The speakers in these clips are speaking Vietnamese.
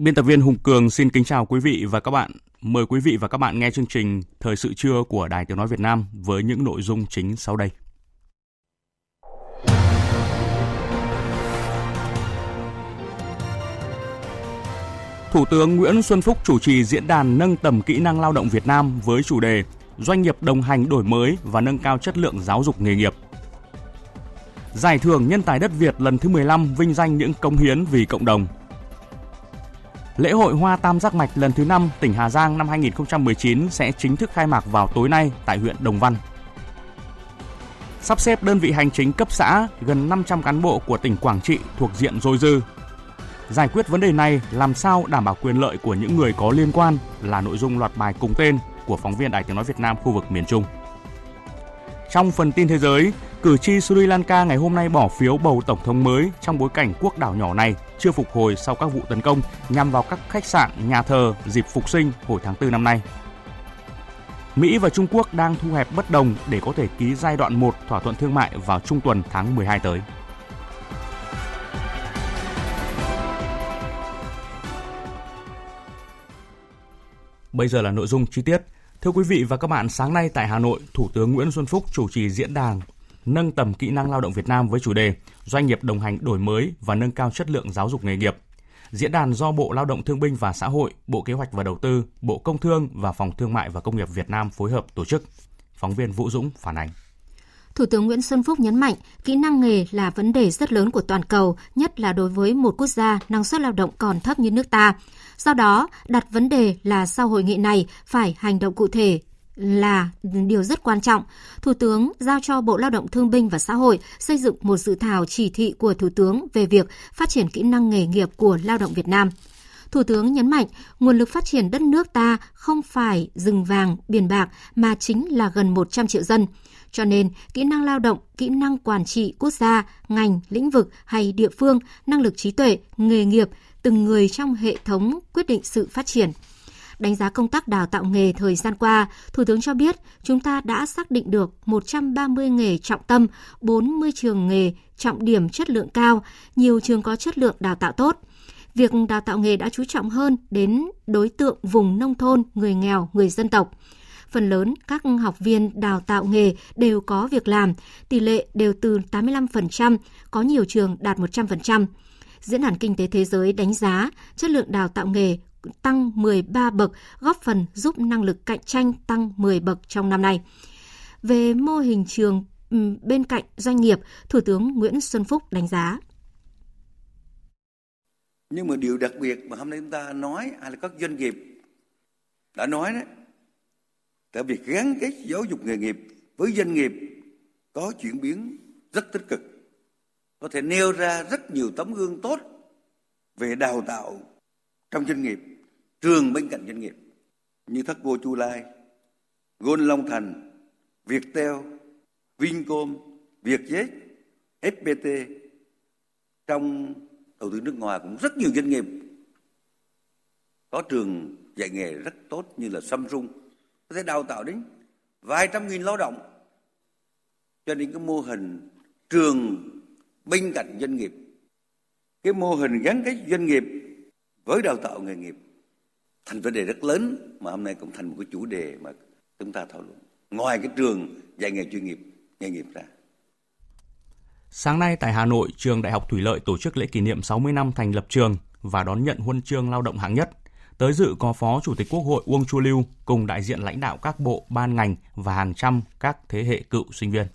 Biên tập viên Hùng Cường xin kính chào quý vị và các bạn. Mời quý vị và các bạn nghe chương trình Thời sự trưa của Đài Tiếng Nói Việt Nam với những nội dung chính sau đây. Thủ tướng Nguyễn Xuân Phúc chủ trì diễn đàn nâng tầm kỹ năng lao động Việt Nam với chủ đề Doanh nghiệp đồng hành đổi mới và nâng cao chất lượng giáo dục nghề nghiệp. Giải thưởng Nhân tài đất Việt lần thứ 15 vinh danh những công hiến vì cộng đồng – Lễ hội Hoa Tam Giác Mạch lần thứ 5 tỉnh Hà Giang năm 2019 sẽ chính thức khai mạc vào tối nay tại huyện Đồng Văn. Sắp xếp đơn vị hành chính cấp xã gần 500 cán bộ của tỉnh Quảng Trị thuộc diện dôi dư. Giải quyết vấn đề này, làm sao đảm bảo quyền lợi của những người có liên quan là nội dung loạt bài cùng tên của phóng viên Đài Tiếng Nói Việt Nam khu vực miền Trung. Trong phần tin thế giới, cử tri Sri Lanka ngày hôm nay bỏ phiếu bầu tổng thống mới trong bối cảnh quốc đảo nhỏ này chưa phục hồi sau các vụ tấn công nhằm vào các khách sạn, nhà thờ dịp phục sinh hồi tháng 4 năm nay. Mỹ và Trung Quốc đang thu hẹp bất đồng để có thể ký giai đoạn 1 thỏa thuận thương mại vào trung tuần tháng 12 tới. Bây giờ là nội dung chi tiết. Thưa quý vị và các bạn, sáng nay tại Hà Nội, Thủ tướng Nguyễn Xuân Phúc chủ trì diễn đàn nâng tầm kỹ năng lao động Việt Nam với chủ đề Doanh nghiệp đồng hành đổi mới và nâng cao chất lượng giáo dục nghề nghiệp. Diễn đàn do Bộ Lao động Thương binh và Xã hội, Bộ Kế hoạch và Đầu tư, Bộ Công Thương và Phòng Thương mại và Công nghiệp Việt Nam phối hợp tổ chức. Phóng viên Vũ Dũng phản ánh. Thủ tướng Nguyễn Xuân Phúc nhấn mạnh, kỹ năng nghề là vấn đề rất lớn của toàn cầu, nhất là đối với một quốc gia năng suất lao động còn thấp như nước ta. Do đó, đặt vấn đề là sau hội nghị này phải hành động cụ thể, là điều rất quan trọng. Thủ tướng giao cho Bộ Lao động Thương binh và Xã hội xây dựng một dự thảo chỉ thị của Thủ tướng về việc phát triển kỹ năng nghề nghiệp của lao động Việt Nam. Thủ tướng nhấn mạnh, nguồn lực phát triển đất nước ta không phải rừng vàng, biển bạc mà chính là gần 100 triệu dân. Cho nên, kỹ năng lao động, kỹ năng quản trị quốc gia, ngành, lĩnh vực hay địa phương, năng lực trí tuệ, nghề nghiệp, từng người trong hệ thống quyết định sự phát triển. Đánh giá công tác đào tạo nghề thời gian qua, Thủ tướng cho biết chúng ta đã xác định được 130 nghề trọng tâm, 40 trường nghề trọng điểm chất lượng cao, nhiều trường có chất lượng đào tạo tốt. Việc đào tạo nghề đã chú trọng hơn đến đối tượng vùng nông thôn, người nghèo, người dân tộc phần lớn các học viên đào tạo nghề đều có việc làm, tỷ lệ đều từ 85%, có nhiều trường đạt 100%. Diễn đàn Kinh tế Thế giới đánh giá chất lượng đào tạo nghề tăng 13 bậc, góp phần giúp năng lực cạnh tranh tăng 10 bậc trong năm nay. Về mô hình trường bên cạnh doanh nghiệp, Thủ tướng Nguyễn Xuân Phúc đánh giá. Nhưng mà điều đặc biệt mà hôm nay chúng ta nói hay là các doanh nghiệp đã nói đấy là việc gắn kết giáo dục nghề nghiệp với doanh nghiệp có chuyển biến rất tích cực có thể nêu ra rất nhiều tấm gương tốt về đào tạo trong doanh nghiệp trường bên cạnh doanh nghiệp như Thất Vô Chu Lai, Gôn Long Thành, Viettel, Vincom, Vietjet, FPT trong đầu tư nước ngoài cũng rất nhiều doanh nghiệp có trường dạy nghề rất tốt như là Samsung. Có thể đào tạo đến vài trăm nghìn lao động. Cho nên cái mô hình trường bên cạnh doanh nghiệp cái mô hình gắn kết doanh nghiệp với đào tạo nghề nghiệp thành vấn đề rất lớn mà hôm nay cũng thành một cái chủ đề mà chúng ta thảo luận ngoài cái trường dạy nghề chuyên nghiệp nghề nghiệp ra Sáng nay tại Hà Nội, Trường Đại học Thủy Lợi tổ chức lễ kỷ niệm 60 năm thành lập trường và đón nhận huân chương lao động hạng nhất. Tới dự có Phó Chủ tịch Quốc hội Uông Chu Lưu cùng đại diện lãnh đạo các bộ, ban ngành và hàng trăm các thế hệ cựu sinh viên.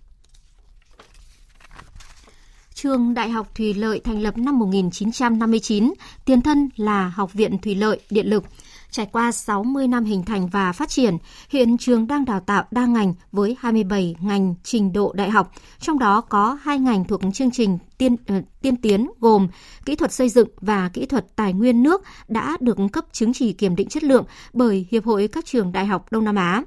Trường Đại học Thủy lợi thành lập năm 1959, tiền thân là Học viện Thủy lợi Điện lực. Trải qua 60 năm hình thành và phát triển, hiện trường đang đào tạo đa ngành với 27 ngành trình độ đại học, trong đó có hai ngành thuộc chương trình tiên uh, tiên tiến gồm kỹ thuật xây dựng và kỹ thuật tài nguyên nước đã được cấp chứng chỉ kiểm định chất lượng bởi Hiệp hội các trường đại học Đông Nam Á.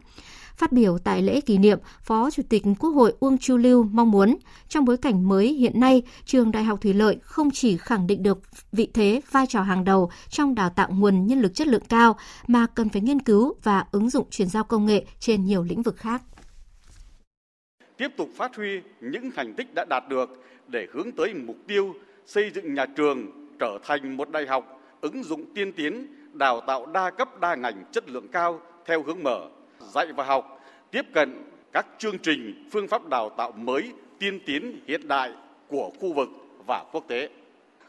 Phát biểu tại lễ kỷ niệm, Phó Chủ tịch Quốc hội Uông Chu Lưu mong muốn trong bối cảnh mới hiện nay, trường Đại học Thủy lợi không chỉ khẳng định được vị thế vai trò hàng đầu trong đào tạo nguồn nhân lực chất lượng cao mà cần phải nghiên cứu và ứng dụng chuyển giao công nghệ trên nhiều lĩnh vực khác. Tiếp tục phát huy những thành tích đã đạt được để hướng tới mục tiêu xây dựng nhà trường trở thành một đại học ứng dụng tiên tiến, đào tạo đa cấp đa ngành chất lượng cao theo hướng mở, dạy và học, tiếp cận các chương trình, phương pháp đào tạo mới, tiên tiến hiện đại của khu vực và quốc tế.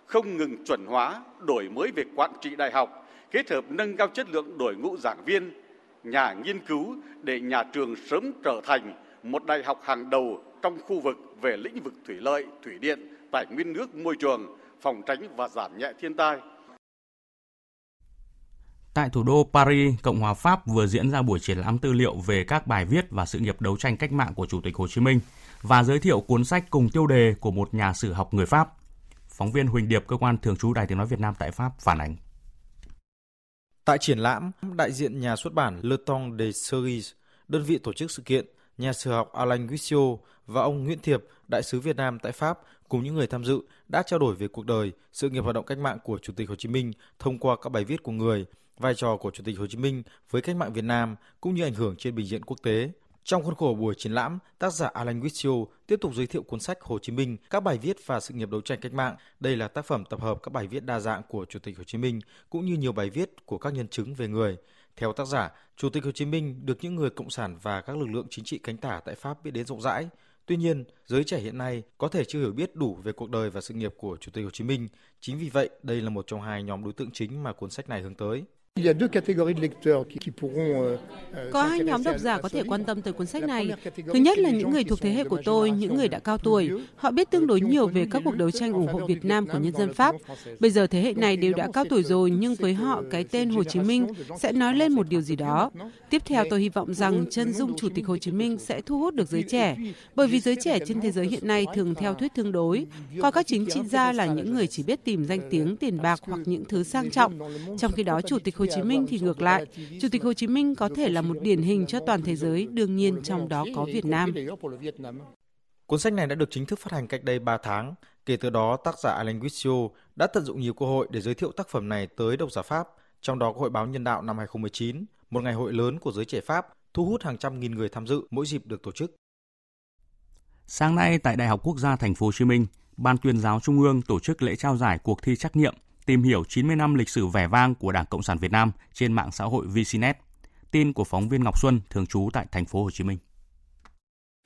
Không ngừng chuẩn hóa, đổi mới về quản trị đại học, kết hợp nâng cao chất lượng đội ngũ giảng viên, nhà nghiên cứu để nhà trường sớm trở thành một đại học hàng đầu trong khu vực về lĩnh vực thủy lợi, thủy điện, tài nguyên nước, môi trường, phòng tránh và giảm nhẹ thiên tai, Tại thủ đô Paris, Cộng hòa Pháp vừa diễn ra buổi triển lãm tư liệu về các bài viết và sự nghiệp đấu tranh cách mạng của Chủ tịch Hồ Chí Minh và giới thiệu cuốn sách cùng tiêu đề của một nhà sử học người Pháp. Phóng viên Huỳnh Điệp, cơ quan thường trú Đài Tiếng Nói Việt Nam tại Pháp phản ánh. Tại triển lãm, đại diện nhà xuất bản Le Temps des Series, đơn vị tổ chức sự kiện, nhà sử học Alain Guissio và ông Nguyễn Thiệp, đại sứ Việt Nam tại Pháp cùng những người tham dự đã trao đổi về cuộc đời, sự nghiệp hoạt động cách mạng của Chủ tịch Hồ Chí Minh thông qua các bài viết của người vai trò của Chủ tịch Hồ Chí Minh với cách mạng Việt Nam cũng như ảnh hưởng trên bình diện quốc tế. Trong khuôn khổ buổi triển lãm, tác giả Alan Guizio tiếp tục giới thiệu cuốn sách Hồ Chí Minh, các bài viết và sự nghiệp đấu tranh cách mạng. Đây là tác phẩm tập hợp các bài viết đa dạng của Chủ tịch Hồ Chí Minh cũng như nhiều bài viết của các nhân chứng về người. Theo tác giả, Chủ tịch Hồ Chí Minh được những người cộng sản và các lực lượng chính trị cánh tả tại Pháp biết đến rộng rãi. Tuy nhiên, giới trẻ hiện nay có thể chưa hiểu biết đủ về cuộc đời và sự nghiệp của Chủ tịch Hồ Chí Minh. Chính vì vậy, đây là một trong hai nhóm đối tượng chính mà cuốn sách này hướng tới. Euh, euh, có hai nhóm độc giả có thể quan tâm tới cuốn sách này. Thứ nhất là những người thuộc thế hệ của tôi, những người đã cao tuổi. Họ biết tương đối nhiều về các cuộc đấu tranh ủng hộ Việt Nam của nhân dân Pháp. Bây giờ thế hệ này đều đã cao tuổi rồi, nhưng với họ cái tên Hồ Chí Minh sẽ nói lên một điều gì đó. Tiếp theo tôi hy vọng rằng chân dung Chủ tịch Hồ Chí Minh sẽ thu hút được giới trẻ, bởi vì giới trẻ trên thế giới hiện nay thường theo thuyết tương đối, coi các chính trị gia là những người chỉ biết tìm danh tiếng, tiền bạc hoặc những thứ sang trọng. Trong khi đó, Chủ tịch Hồ Chí Minh thì ngược lại. Chủ tịch Hồ Chí Minh có thể là một điển hình cho toàn thế giới, đương nhiên trong đó có Việt Nam. Cuốn sách này đã được chính thức phát hành cách đây 3 tháng. Kể từ đó, tác giả Alain Guizio đã tận dụng nhiều cơ hội để giới thiệu tác phẩm này tới độc giả Pháp, trong đó có Hội báo Nhân đạo năm 2019, một ngày hội lớn của giới trẻ Pháp, thu hút hàng trăm nghìn người tham dự mỗi dịp được tổ chức. Sáng nay tại Đại học Quốc gia Thành phố Hồ Chí Minh, Ban tuyên giáo Trung ương tổ chức lễ trao giải cuộc thi trắc nghiệm tìm hiểu 90 năm lịch sử vẻ vang của Đảng Cộng sản Việt Nam trên mạng xã hội VCNet. Tin của phóng viên Ngọc Xuân, thường trú tại thành phố Hồ Chí Minh.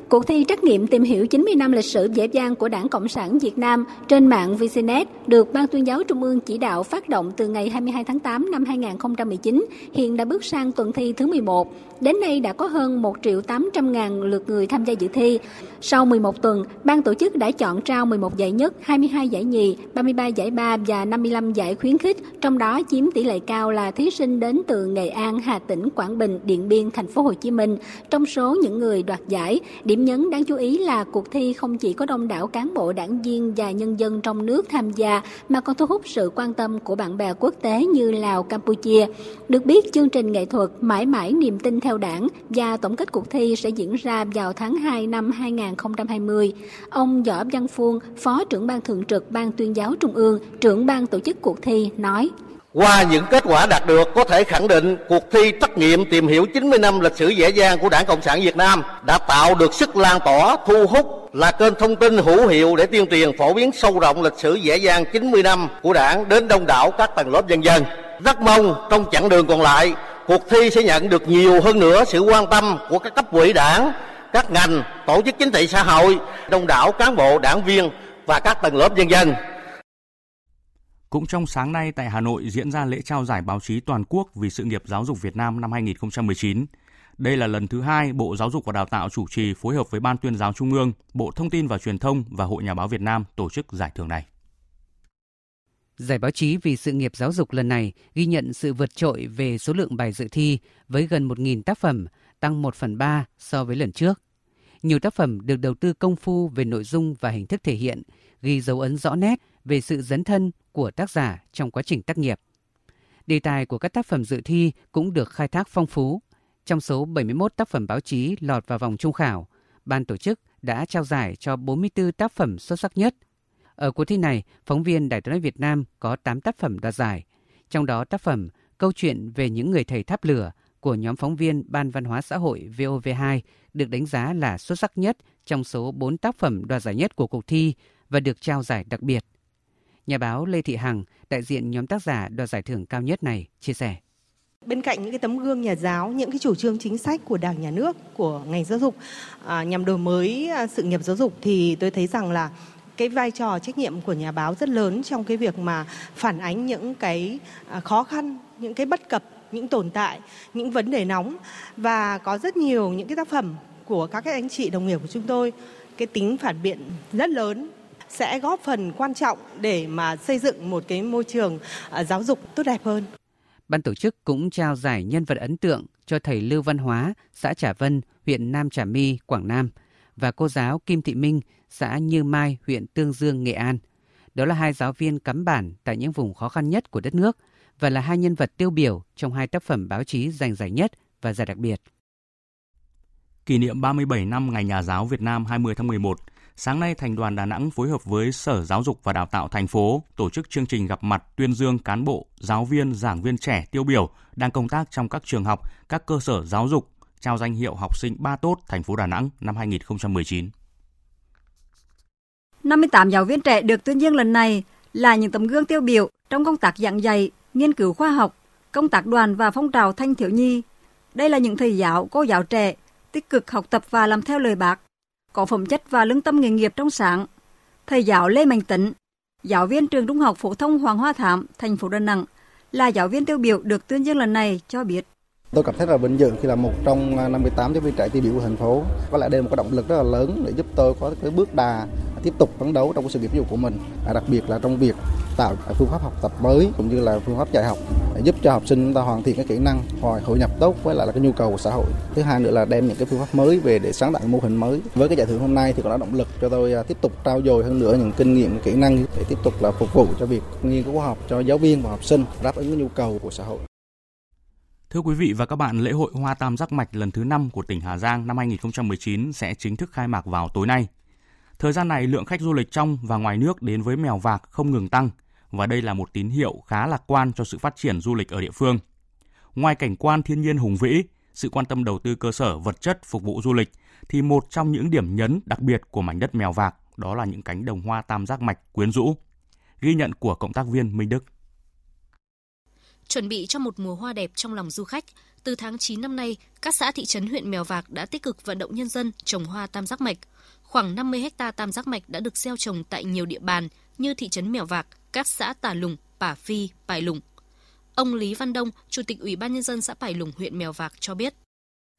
Cuộc thi trắc nghiệm tìm hiểu 90 năm lịch sử vẻ vang của Đảng Cộng sản Việt Nam trên mạng VCNet được Ban tuyên giáo Trung ương chỉ đạo phát động từ ngày 22 tháng 8 năm 2019, hiện đã bước sang tuần thi thứ 11. Đến nay đã có hơn 1 triệu 800 ngàn lượt người tham gia dự thi. Sau 11 tuần, ban tổ chức đã chọn trao 11 giải nhất, 22 giải nhì, 33 giải ba và 55 giải khuyến khích, trong đó chiếm tỷ lệ cao là thí sinh đến từ Nghệ An, Hà Tĩnh, Quảng Bình, Điện Biên, Thành phố Hồ Chí Minh. Trong số những người đoạt giải, điểm nhấn đáng chú ý là cuộc thi không chỉ có đông đảo cán bộ đảng viên và nhân dân trong nước tham gia mà còn thu hút sự quan tâm của bạn bè quốc tế như Lào, Campuchia. Được biết, chương trình nghệ thuật Mãi mãi niềm tin theo đảng và tổng kết cuộc thi sẽ diễn ra vào tháng 2 năm 2020. Ông Võ Văn Phuông, Phó trưởng ban thường trực Ban tuyên giáo Trung ương, trưởng ban tổ chức cuộc thi nói. Qua những kết quả đạt được có thể khẳng định cuộc thi trắc nghiệm tìm hiểu 90 năm lịch sử dễ dàng của Đảng Cộng sản Việt Nam đã tạo được sức lan tỏa, thu hút là kênh thông tin hữu hiệu để tuyên truyền phổ biến sâu rộng lịch sử dễ dàng 90 năm của Đảng đến đông đảo các tầng lớp dân dân. Rất mong trong chặng đường còn lại, cuộc thi sẽ nhận được nhiều hơn nữa sự quan tâm của các cấp ủy đảng, các ngành, tổ chức chính trị xã hội, đông đảo cán bộ, đảng viên và các tầng lớp dân dân. Cũng trong sáng nay tại Hà Nội diễn ra lễ trao giải báo chí toàn quốc vì sự nghiệp giáo dục Việt Nam năm 2019. Đây là lần thứ hai Bộ Giáo dục và Đào tạo chủ trì phối hợp với Ban tuyên giáo Trung ương, Bộ Thông tin và Truyền thông và Hội Nhà báo Việt Nam tổ chức giải thưởng này. Giải báo chí vì sự nghiệp giáo dục lần này ghi nhận sự vượt trội về số lượng bài dự thi với gần 1.000 tác phẩm, tăng 1 phần 3 so với lần trước. Nhiều tác phẩm được đầu tư công phu về nội dung và hình thức thể hiện, ghi dấu ấn rõ nét về sự dấn thân của tác giả trong quá trình tác nghiệp. Đề tài của các tác phẩm dự thi cũng được khai thác phong phú. Trong số 71 tác phẩm báo chí lọt vào vòng trung khảo, ban tổ chức đã trao giải cho 44 tác phẩm xuất sắc nhất. Ở cuộc thi này, phóng viên Đài tiếng nói Việt Nam có 8 tác phẩm đoạt giải, trong đó tác phẩm Câu chuyện về những người thầy tháp lửa của nhóm phóng viên Ban Văn hóa xã hội VOV2 được đánh giá là xuất sắc nhất trong số 4 tác phẩm đoạt giải nhất của cuộc thi và được trao giải đặc biệt. Nhà báo Lê Thị Hằng, đại diện nhóm tác giả đoạt giải thưởng cao nhất này, chia sẻ. Bên cạnh những cái tấm gương nhà giáo, những cái chủ trương chính sách của Đảng, Nhà nước, của ngành giáo dục à, nhằm đổi mới à, sự nghiệp giáo dục thì tôi thấy rằng là cái vai trò trách nhiệm của nhà báo rất lớn trong cái việc mà phản ánh những cái à, khó khăn, những cái bất cập, những tồn tại, những vấn đề nóng và có rất nhiều những cái tác phẩm của các cái anh chị đồng nghiệp của chúng tôi cái tính phản biện rất lớn sẽ góp phần quan trọng để mà xây dựng một cái môi trường à, giáo dục tốt đẹp hơn. Ban tổ chức cũng trao giải nhân vật ấn tượng cho thầy Lưu Văn Hóa, xã Trà Vân, huyện Nam Trà My, Quảng Nam và cô giáo Kim Thị Minh, xã Như Mai, huyện Tương Dương, Nghệ An. Đó là hai giáo viên cắm bản tại những vùng khó khăn nhất của đất nước và là hai nhân vật tiêu biểu trong hai tác phẩm báo chí giành giải nhất và giải đặc biệt. Kỷ niệm 37 năm Ngày Nhà giáo Việt Nam 20 tháng 11, sáng nay Thành đoàn Đà Nẵng phối hợp với Sở Giáo dục và Đào tạo thành phố tổ chức chương trình gặp mặt tuyên dương cán bộ, giáo viên, giảng viên trẻ tiêu biểu đang công tác trong các trường học, các cơ sở giáo dục, trao danh hiệu học sinh ba tốt thành phố Đà Nẵng năm 2019. 58 giáo viên trẻ được tuyên dương lần này là những tấm gương tiêu biểu trong công tác giảng dạy, nghiên cứu khoa học, công tác đoàn và phong trào thanh thiếu nhi. Đây là những thầy giáo, cô giáo trẻ tích cực học tập và làm theo lời bác, có phẩm chất và lương tâm nghề nghiệp trong sáng. Thầy giáo Lê Mạnh Tấn, giáo viên trường Trung học phổ thông Hoàng Hoa Thám, thành phố Đà Nẵng, là giáo viên tiêu biểu được tuyên dương lần này cho biết. Tôi cảm thấy là vinh dự khi là một trong à, 58 giáo viên trẻ tiêu biểu của thành phố. Có lẽ đây là một cái động lực rất là lớn để giúp tôi có cái bước đà tiếp tục phấn đấu trong cái sự nghiệp giáo dục của mình, à, đặc biệt là trong việc tạo phương pháp học tập mới cũng như là phương pháp dạy học để giúp cho học sinh chúng ta hoàn thiện cái kỹ năng hòa hội nhập tốt với lại là cái nhu cầu của xã hội. Thứ hai nữa là đem những cái phương pháp mới về để sáng tạo mô hình mới. Với cái giải thưởng hôm nay thì có đã động lực cho tôi à, tiếp tục trao dồi hơn nữa những kinh nghiệm kỹ năng để tiếp tục là phục vụ cho việc nghiên cứu khoa học cho giáo viên và học sinh đáp ứng cái nhu cầu của xã hội. Thưa quý vị và các bạn, lễ hội Hoa Tam Giác Mạch lần thứ 5 của tỉnh Hà Giang năm 2019 sẽ chính thức khai mạc vào tối nay. Thời gian này, lượng khách du lịch trong và ngoài nước đến với Mèo Vạc không ngừng tăng và đây là một tín hiệu khá lạc quan cho sự phát triển du lịch ở địa phương. Ngoài cảnh quan thiên nhiên hùng vĩ, sự quan tâm đầu tư cơ sở vật chất phục vụ du lịch thì một trong những điểm nhấn đặc biệt của mảnh đất Mèo Vạc đó là những cánh đồng hoa tam giác mạch quyến rũ. Ghi nhận của cộng tác viên Minh Đức. Chuẩn bị cho một mùa hoa đẹp trong lòng du khách, từ tháng 9 năm nay, các xã thị trấn huyện Mèo Vạc đã tích cực vận động nhân dân trồng hoa tam giác mạch. Khoảng 50 hecta tam giác mạch đã được gieo trồng tại nhiều địa bàn như thị trấn Mèo Vạc, các xã Tà Lùng, Pả Phi, Pải Lùng. Ông Lý Văn Đông, Chủ tịch Ủy ban nhân dân xã Pải Lùng, huyện Mèo Vạc cho biết.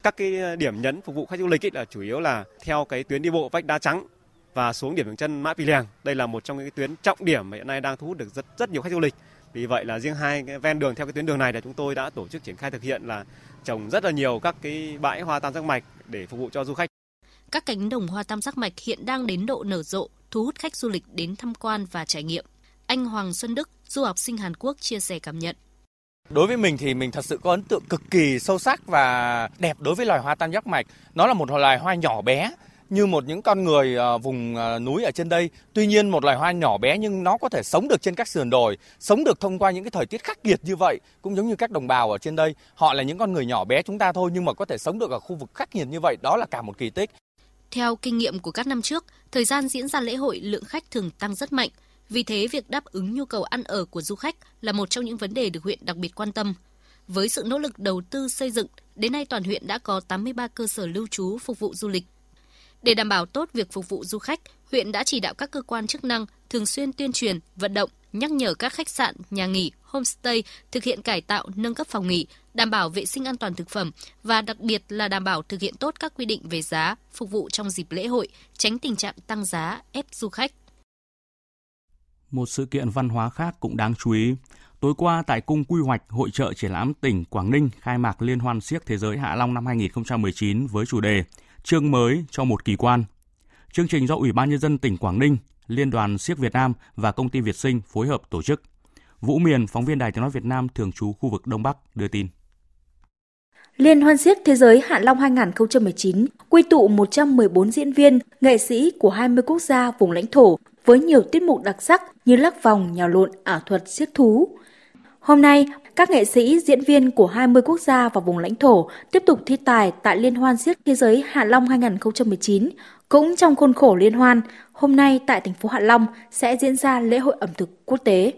Các cái ờ, điểm nhấn phục vụ khách du lịch ấy là chủ yếu là theo cái tuyến đi bộ vách đá trắng và xuống điểm dừng chân Mã Pì Lèng. Đây là một trong những tuyến trọng điểm mà hiện nay đang thu hút được rất rất nhiều khách du lịch. Vì vậy là riêng hai cái ven đường theo cái tuyến đường này là chúng tôi đã tổ chức triển khai thực hiện là trồng rất là nhiều các cái bãi hoa tam giác mạch để phục vụ cho du khách. Các cánh đồng hoa tam giác mạch hiện đang đến độ nở rộ, thu hút khách du lịch đến tham quan và trải nghiệm. Anh Hoàng Xuân Đức, du học sinh Hàn Quốc chia sẻ cảm nhận. Đối với mình thì mình thật sự có ấn tượng cực kỳ sâu sắc và đẹp đối với loài hoa tam giác mạch. Nó là một loài hoa nhỏ bé như một những con người ờ, vùng ờ, núi ở trên đây. Tuy nhiên một loài hoa nhỏ bé nhưng nó có thể sống được trên các sườn đồi, sống được thông qua những cái thời tiết khắc nghiệt như vậy, cũng giống như các đồng bào ở trên đây. Họ là những con người nhỏ bé chúng ta thôi nhưng mà có thể sống được ở khu vực khắc nghiệt như vậy, đó là cả một kỳ tích. Theo kinh nghiệm của các năm trước, thời gian diễn ra lễ hội lượng khách thường tăng rất mạnh. Vì thế, việc đáp ứng nhu cầu ăn ở của du khách là một trong những vấn đề được huyện đặc biệt quan tâm. Với sự nỗ lực đầu tư xây dựng, đến nay toàn huyện đã có 83 cơ sở lưu trú phục vụ du lịch. Để đảm bảo tốt việc phục vụ du khách, huyện đã chỉ đạo các cơ quan chức năng thường xuyên tuyên truyền, vận động nhắc nhở các khách sạn, nhà nghỉ, homestay thực hiện cải tạo, nâng cấp phòng nghỉ, đảm bảo vệ sinh an toàn thực phẩm và đặc biệt là đảm bảo thực hiện tốt các quy định về giá phục vụ trong dịp lễ hội, tránh tình trạng tăng giá ép du khách. Một sự kiện văn hóa khác cũng đáng chú ý. Tối qua tại Cung Quy hoạch Hội trợ Triển lãm tỉnh Quảng Ninh khai mạc Liên hoan siếc Thế giới Hạ Long năm 2019 với chủ đề Chương mới cho một kỳ quan. Chương trình do Ủy ban Nhân dân tỉnh Quảng Ninh, Liên đoàn siếc Việt Nam và Công ty Việt Sinh phối hợp tổ chức. Vũ Miền, phóng viên Đài tiếng nói Việt Nam thường trú khu vực Đông Bắc đưa tin. Liên hoan siếc Thế giới Hạ Long 2019 quy tụ 114 diễn viên, nghệ sĩ của 20 quốc gia vùng lãnh thổ với nhiều tiết mục đặc sắc như lắc vòng, nhào lộn, ảo thuật, siếc thú. Hôm nay, các nghệ sĩ, diễn viên của 20 quốc gia và vùng lãnh thổ tiếp tục thi tài tại Liên hoan siếc Thế giới Hạ Long 2019. Cũng trong khuôn khổ liên hoan, hôm nay tại thành phố Hạ Long sẽ diễn ra lễ hội ẩm thực quốc tế.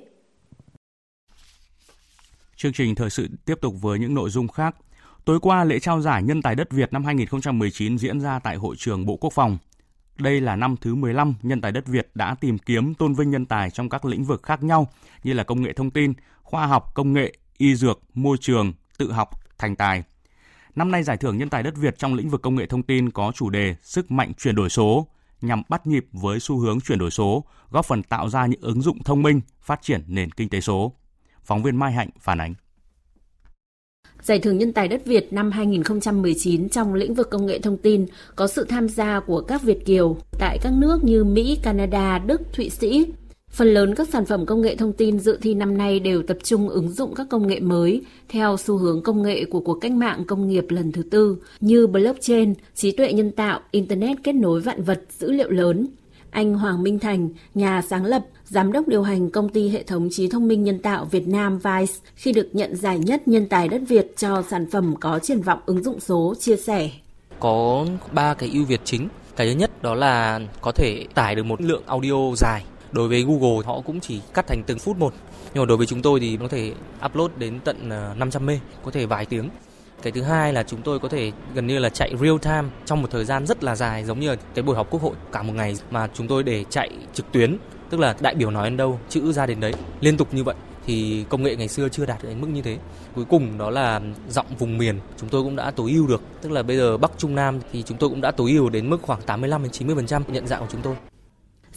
Chương trình thời sự tiếp tục với những nội dung khác. Tối qua, lễ trao giải Nhân tài đất Việt năm 2019 diễn ra tại Hội trường Bộ Quốc phòng. Đây là năm thứ 15 Nhân tài đất Việt đã tìm kiếm tôn vinh nhân tài trong các lĩnh vực khác nhau như là công nghệ thông tin, khoa học công nghệ, y dược, môi trường, tự học, thành tài. Năm nay giải thưởng Nhân tài đất Việt trong lĩnh vực công nghệ thông tin có chủ đề Sức mạnh chuyển đổi số nhằm bắt nhịp với xu hướng chuyển đổi số, góp phần tạo ra những ứng dụng thông minh, phát triển nền kinh tế số. Phóng viên Mai Hạnh phản ánh. Giải thưởng Nhân tài đất Việt năm 2019 trong lĩnh vực công nghệ thông tin có sự tham gia của các Việt Kiều tại các nước như Mỹ, Canada, Đức, Thụy Sĩ. Phần lớn các sản phẩm công nghệ thông tin dự thi năm nay đều tập trung ứng dụng các công nghệ mới theo xu hướng công nghệ của cuộc cách mạng công nghiệp lần thứ tư như blockchain, trí tuệ nhân tạo, internet kết nối vạn vật, dữ liệu lớn. Anh Hoàng Minh Thành, nhà sáng lập, giám đốc điều hành công ty hệ thống trí thông minh nhân tạo Việt Nam Vice khi được nhận giải nhất nhân tài đất Việt cho sản phẩm có triển vọng ứng dụng số chia sẻ. Có ba cái ưu việt chính. Cái thứ nhất đó là có thể tải được một lượng audio dài. Đối với Google họ cũng chỉ cắt thành từng phút một. Nhưng mà đối với chúng tôi thì có thể upload đến tận ờ, 500 m, có thể vài tiếng. Cái thứ hai là chúng tôi có thể gần như là chạy real time trong một thời gian rất là dài giống như cái buổi họp quốc hội cả một ngày mà chúng tôi để chạy trực tuyến tức là đại biểu nói đến đâu chữ ra đến đấy liên tục như vậy thì công nghệ ngày xưa chưa đạt đến mức như thế cuối cùng đó là giọng vùng miền chúng tôi cũng đã tối ưu được tức là bây giờ bắc trung nam thì chúng tôi cũng đã tối ưu đến mức khoảng 85 đến 90 phần trăm nhận dạng của chúng tôi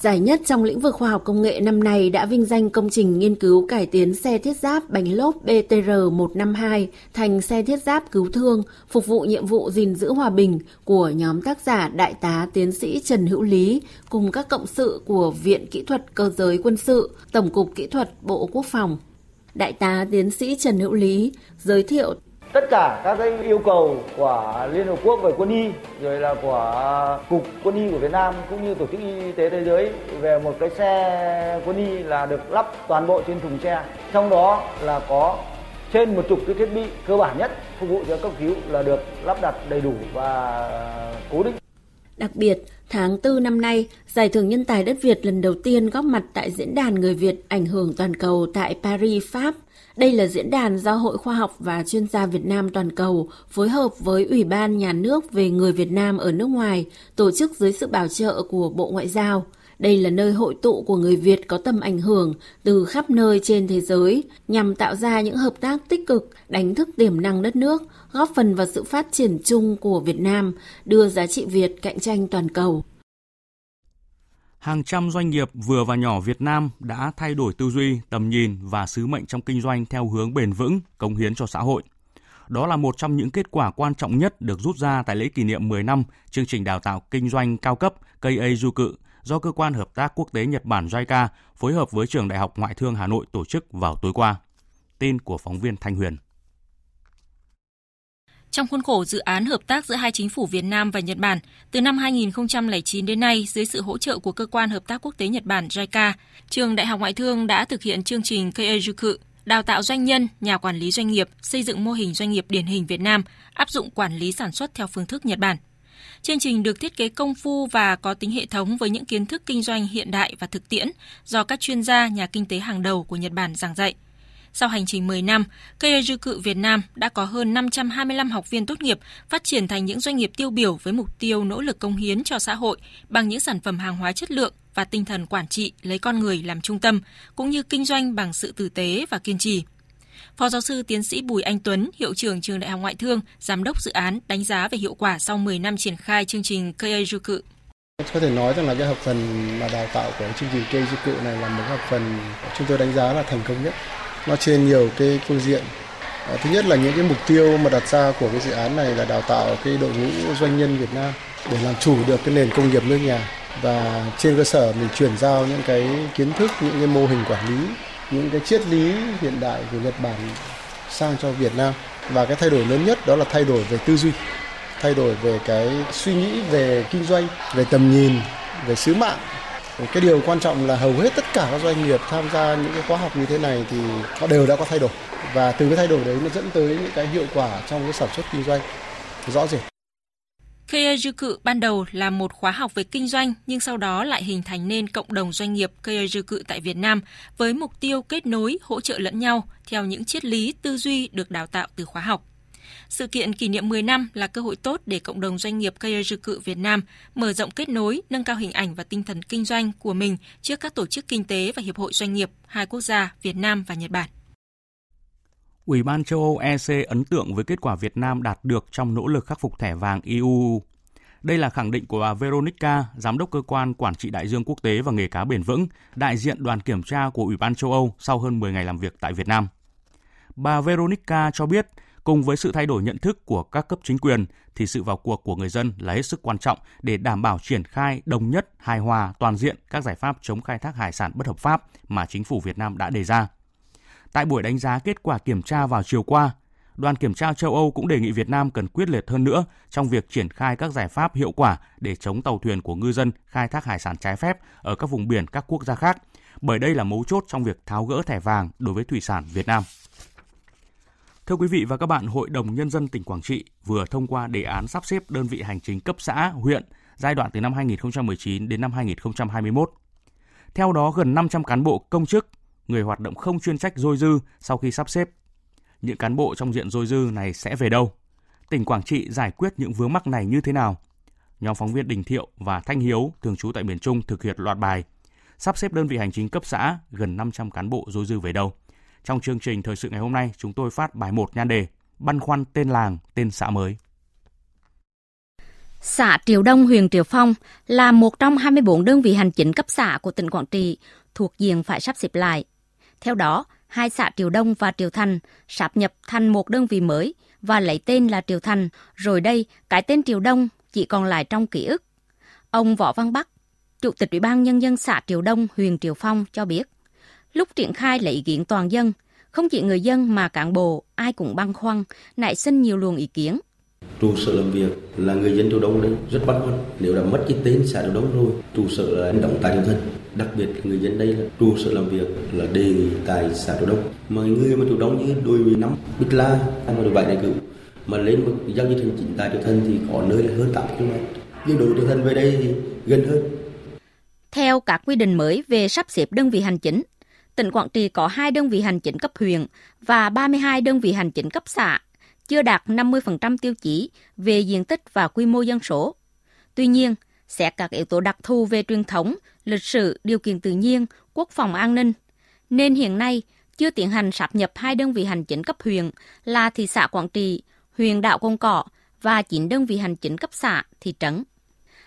Giải nhất trong lĩnh vực khoa học công nghệ năm nay đã vinh danh công trình nghiên cứu cải tiến xe thiết giáp bánh lốp BTR-152 thành xe thiết giáp cứu thương, phục vụ nhiệm vụ gìn giữ hòa bình của nhóm tác giả Đại tá Tiến sĩ Trần Hữu Lý cùng các cộng sự của Viện Kỹ thuật Cơ giới Quân sự, Tổng cục Kỹ thuật Bộ Quốc phòng. Đại tá Tiến sĩ Trần Hữu Lý giới thiệu tất cả các cái yêu cầu của Liên Hợp Quốc về quân y rồi là của cục quân y của Việt Nam cũng như tổ chức y tế thế giới về một cái xe quân y là được lắp toàn bộ trên thùng xe. Trong đó là có trên một chục cái thiết bị cơ bản nhất phục vụ cho cấp cứu là được lắp đặt đầy đủ và cố định. Đặc biệt, tháng 4 năm nay, Giải thưởng Nhân tài đất Việt lần đầu tiên góp mặt tại Diễn đàn Người Việt ảnh hưởng toàn cầu tại Paris, Pháp đây là diễn đàn do Hội Khoa học và Chuyên gia Việt Nam toàn cầu phối hợp với Ủy ban Nhà nước về người Việt Nam ở nước ngoài tổ chức dưới sự bảo trợ của Bộ Ngoại giao. Đây là nơi hội tụ của người Việt có tầm ảnh hưởng từ khắp nơi trên thế giới nhằm tạo ra những hợp tác tích cực, đánh thức tiềm năng đất nước, góp phần vào sự phát triển chung của Việt Nam, đưa giá trị Việt cạnh tranh toàn cầu hàng trăm doanh nghiệp vừa và nhỏ Việt Nam đã thay đổi tư duy, tầm nhìn và sứ mệnh trong kinh doanh theo hướng bền vững, cống hiến cho xã hội. Đó là một trong những kết quả quan trọng nhất được rút ra tại lễ kỷ niệm 10 năm chương trình đào tạo kinh doanh cao cấp KA cự do Cơ quan Hợp tác Quốc tế Nhật Bản JICA phối hợp với Trường Đại học Ngoại thương Hà Nội tổ chức vào tối qua. Tin của phóng viên Thanh Huyền. Trong khuôn khổ dự án hợp tác giữa hai chính phủ Việt Nam và Nhật Bản, từ năm 2009 đến nay, dưới sự hỗ trợ của Cơ quan Hợp tác Quốc tế Nhật Bản JICA, Trường Đại học Ngoại thương đã thực hiện chương trình Keijuku, đào tạo doanh nhân, nhà quản lý doanh nghiệp, xây dựng mô hình doanh nghiệp điển hình Việt Nam, áp dụng quản lý sản xuất theo phương thức Nhật Bản. Chương trình được thiết kế công phu và có tính hệ thống với những kiến thức kinh doanh hiện đại và thực tiễn do các chuyên gia nhà kinh tế hàng đầu của Nhật Bản giảng dạy – sau hành trình 10 năm, Keijuku Việt Nam đã có hơn 525 học viên tốt nghiệp phát triển thành những doanh nghiệp tiêu biểu với mục tiêu nỗ lực công hiến cho xã hội bằng những sản phẩm hàng hóa chất lượng và tinh thần quản trị lấy con người làm trung tâm, cũng như kinh doanh bằng sự tử tế và kiên trì. Phó giáo sư tiến sĩ Bùi Anh Tuấn, hiệu trưởng trường Đại học Ngoại thương, giám đốc dự án đánh giá về hiệu quả sau 10 năm triển khai chương trình Keijuku. Có thể nói rằng là cái học phần mà đào tạo của chương trình Keijuku này là một học phần chúng tôi đánh giá là thành công nhất. Nó trên nhiều cái phương diện. À, thứ nhất là những cái mục tiêu mà đặt ra của cái dự án này là đào tạo cái đội ngũ doanh nhân Việt Nam để làm chủ được cái nền công nghiệp nước nhà. Và trên cơ sở mình chuyển giao những cái kiến thức, những cái mô hình quản lý những cái triết lý hiện đại của Nhật Bản sang cho Việt Nam. Và cái thay đổi lớn nhất đó là thay đổi về tư duy thay đổi về cái suy nghĩ về kinh doanh về tầm nhìn về sứ mạng cái điều quan trọng là hầu hết tất cả các doanh nghiệp tham gia những cái khóa học như thế này thì họ đều đã có thay đổi và từ cái thay đổi đấy nó dẫn tới những cái hiệu quả trong cái sản xuất kinh doanh rõ rệt Keijuku ban đầu là một khóa học về kinh doanh nhưng sau đó lại hình thành nên cộng đồng doanh nghiệp Keijuku tại Việt Nam với mục tiêu kết nối, hỗ trợ lẫn nhau theo những triết lý tư duy được đào tạo từ khóa học. Sự kiện kỷ niệm 10 năm là cơ hội tốt để cộng đồng doanh nghiệp Keijuku Việt Nam mở rộng kết nối, nâng cao hình ảnh và tinh thần kinh doanh của mình trước các tổ chức kinh tế và hiệp hội doanh nghiệp hai quốc gia Việt Nam và Nhật Bản. Ủy ban châu Âu EC ấn tượng với kết quả Việt Nam đạt được trong nỗ lực khắc phục thẻ vàng EU. Đây là khẳng định của bà Veronica, Giám đốc Cơ quan Quản trị Đại dương Quốc tế và Nghề cá Bền vững, đại diện đoàn kiểm tra của Ủy ban châu Âu sau hơn 10 ngày làm việc tại Việt Nam. Bà Veronica cho biết, cùng với sự thay đổi nhận thức của các cấp chính quyền, thì sự vào cuộc của người dân là hết sức quan trọng để đảm bảo triển khai đồng nhất, hài hòa, toàn diện các giải pháp chống khai thác hải sản bất hợp pháp mà chính phủ Việt Nam đã đề ra. Tại buổi đánh giá kết quả kiểm tra vào chiều qua, đoàn kiểm tra châu Âu cũng đề nghị Việt Nam cần quyết liệt hơn nữa trong việc triển khai các giải pháp hiệu quả để chống tàu thuyền của ngư dân khai thác hải sản trái phép ở các vùng biển các quốc gia khác, bởi đây là mấu chốt trong việc tháo gỡ thẻ vàng đối với thủy sản Việt Nam. Thưa quý vị và các bạn, Hội đồng Nhân dân tỉnh Quảng Trị vừa thông qua đề án sắp xếp đơn vị hành chính cấp xã, huyện giai đoạn từ năm 2019 đến năm 2021. Theo đó, gần 500 cán bộ công chức, người hoạt động không chuyên trách dôi dư sau khi sắp xếp. Những cán bộ trong diện dôi dư này sẽ về đâu? Tỉnh Quảng Trị giải quyết những vướng mắc này như thế nào? Nhóm phóng viên Đình Thiệu và Thanh Hiếu thường trú tại miền Trung thực hiện loạt bài sắp xếp đơn vị hành chính cấp xã gần 500 cán bộ dôi dư về đâu. Trong chương trình thời sự ngày hôm nay, chúng tôi phát bài 1 nhan đề Băn khoăn tên làng, tên xã mới. Xã Triều Đông, huyện Triều Phong là một trong 24 đơn vị hành chính cấp xã của tỉnh Quảng Trị thuộc diện phải sắp xếp lại. Theo đó, hai xã Triều Đông và Triều Thành sáp nhập thành một đơn vị mới và lấy tên là Triều Thành, rồi đây cái tên Triều Đông chỉ còn lại trong ký ức. Ông Võ Văn Bắc, Chủ tịch Ủy ban Nhân dân xã Triều Đông, huyện Triều Phong cho biết, lúc triển khai lấy ý kiến toàn dân, không chỉ người dân mà cán bộ ai cũng băn khoăn, nảy sinh nhiều luồng ý kiến. Trụ sở làm việc là người dân Triều Đông đấy rất băn khoăn. Nếu đã mất cái tên xã Triều Đông rồi trụ sở là động tại Triều Thân. Đặc biệt người dân đây là trụ sở làm việc là đề nghị tại xã Triều Đông mà người mà Triều Đông như đôi mươi năm Bích La hay mà đôi bảy này cựu mà lên một giao dịch hành chính tại Triều Thân thì có nơi là hơn 8 km. Nhưng đội Triều Thân về đây thì gần hơn. Theo các quy định mới về sắp xếp đơn vị hành chính, tỉnh Quảng Trị có hai đơn vị hành chính cấp huyện và 32 đơn vị hành chính cấp xã chưa đạt 50% tiêu chí về diện tích và quy mô dân số. Tuy nhiên, xét các yếu tố đặc thù về truyền thống, lịch sử, điều kiện tự nhiên, quốc phòng an ninh, nên hiện nay chưa tiến hành sáp nhập hai đơn vị hành chính cấp huyện là thị xã Quảng Trị, huyện đảo Công Cỏ và 9 đơn vị hành chính cấp xã, thị trấn.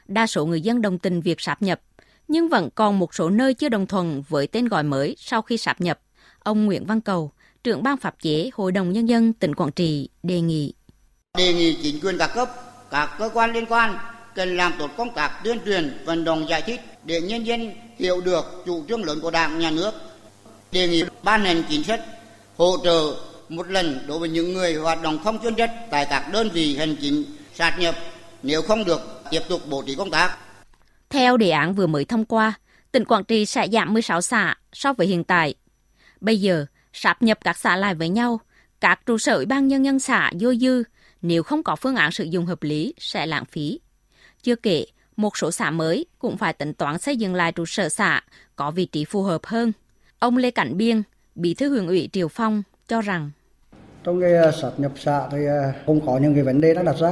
Đa số người dân đồng tình việc sáp nhập, nhưng vẫn còn một số nơi chưa đồng thuận với tên gọi mới sau khi sáp nhập. Ông Nguyễn Văn Cầu, trưởng ban pháp chế Hội đồng Nhân dân tỉnh Quảng Trị đề nghị. Đề nghị chính quyền các cấp, các cơ quan liên quan cần làm tốt công tác tuyên truyền, vận động giải thích để nhân dân hiểu được chủ trương lớn của Đảng, Nhà nước. Đề nghị ban hành chính sách hỗ trợ một lần đối với những người hoạt động không chuyên trách tại các đơn vị hành chính sát nhập nếu không được tiếp tục bổ trí công tác. Theo đề án vừa mới thông qua, tỉnh Quảng Trị sẽ giảm 16 xã so với hiện tại. Bây giờ, sáp nhập các xã lại với nhau, các trụ sở ủy ban nhân dân xã vô dư nếu không có phương án sử dụng hợp lý sẽ lãng phí. Chưa kể, một số xã mới cũng phải tính toán xây dựng lại trụ sở xã có vị trí phù hợp hơn. Ông Lê Cảnh Biên, Bí thư huyện ủy Triều Phong cho rằng trong cái à, sáp nhập xã thì à, không cũng có những cái vấn đề đã đặt ra.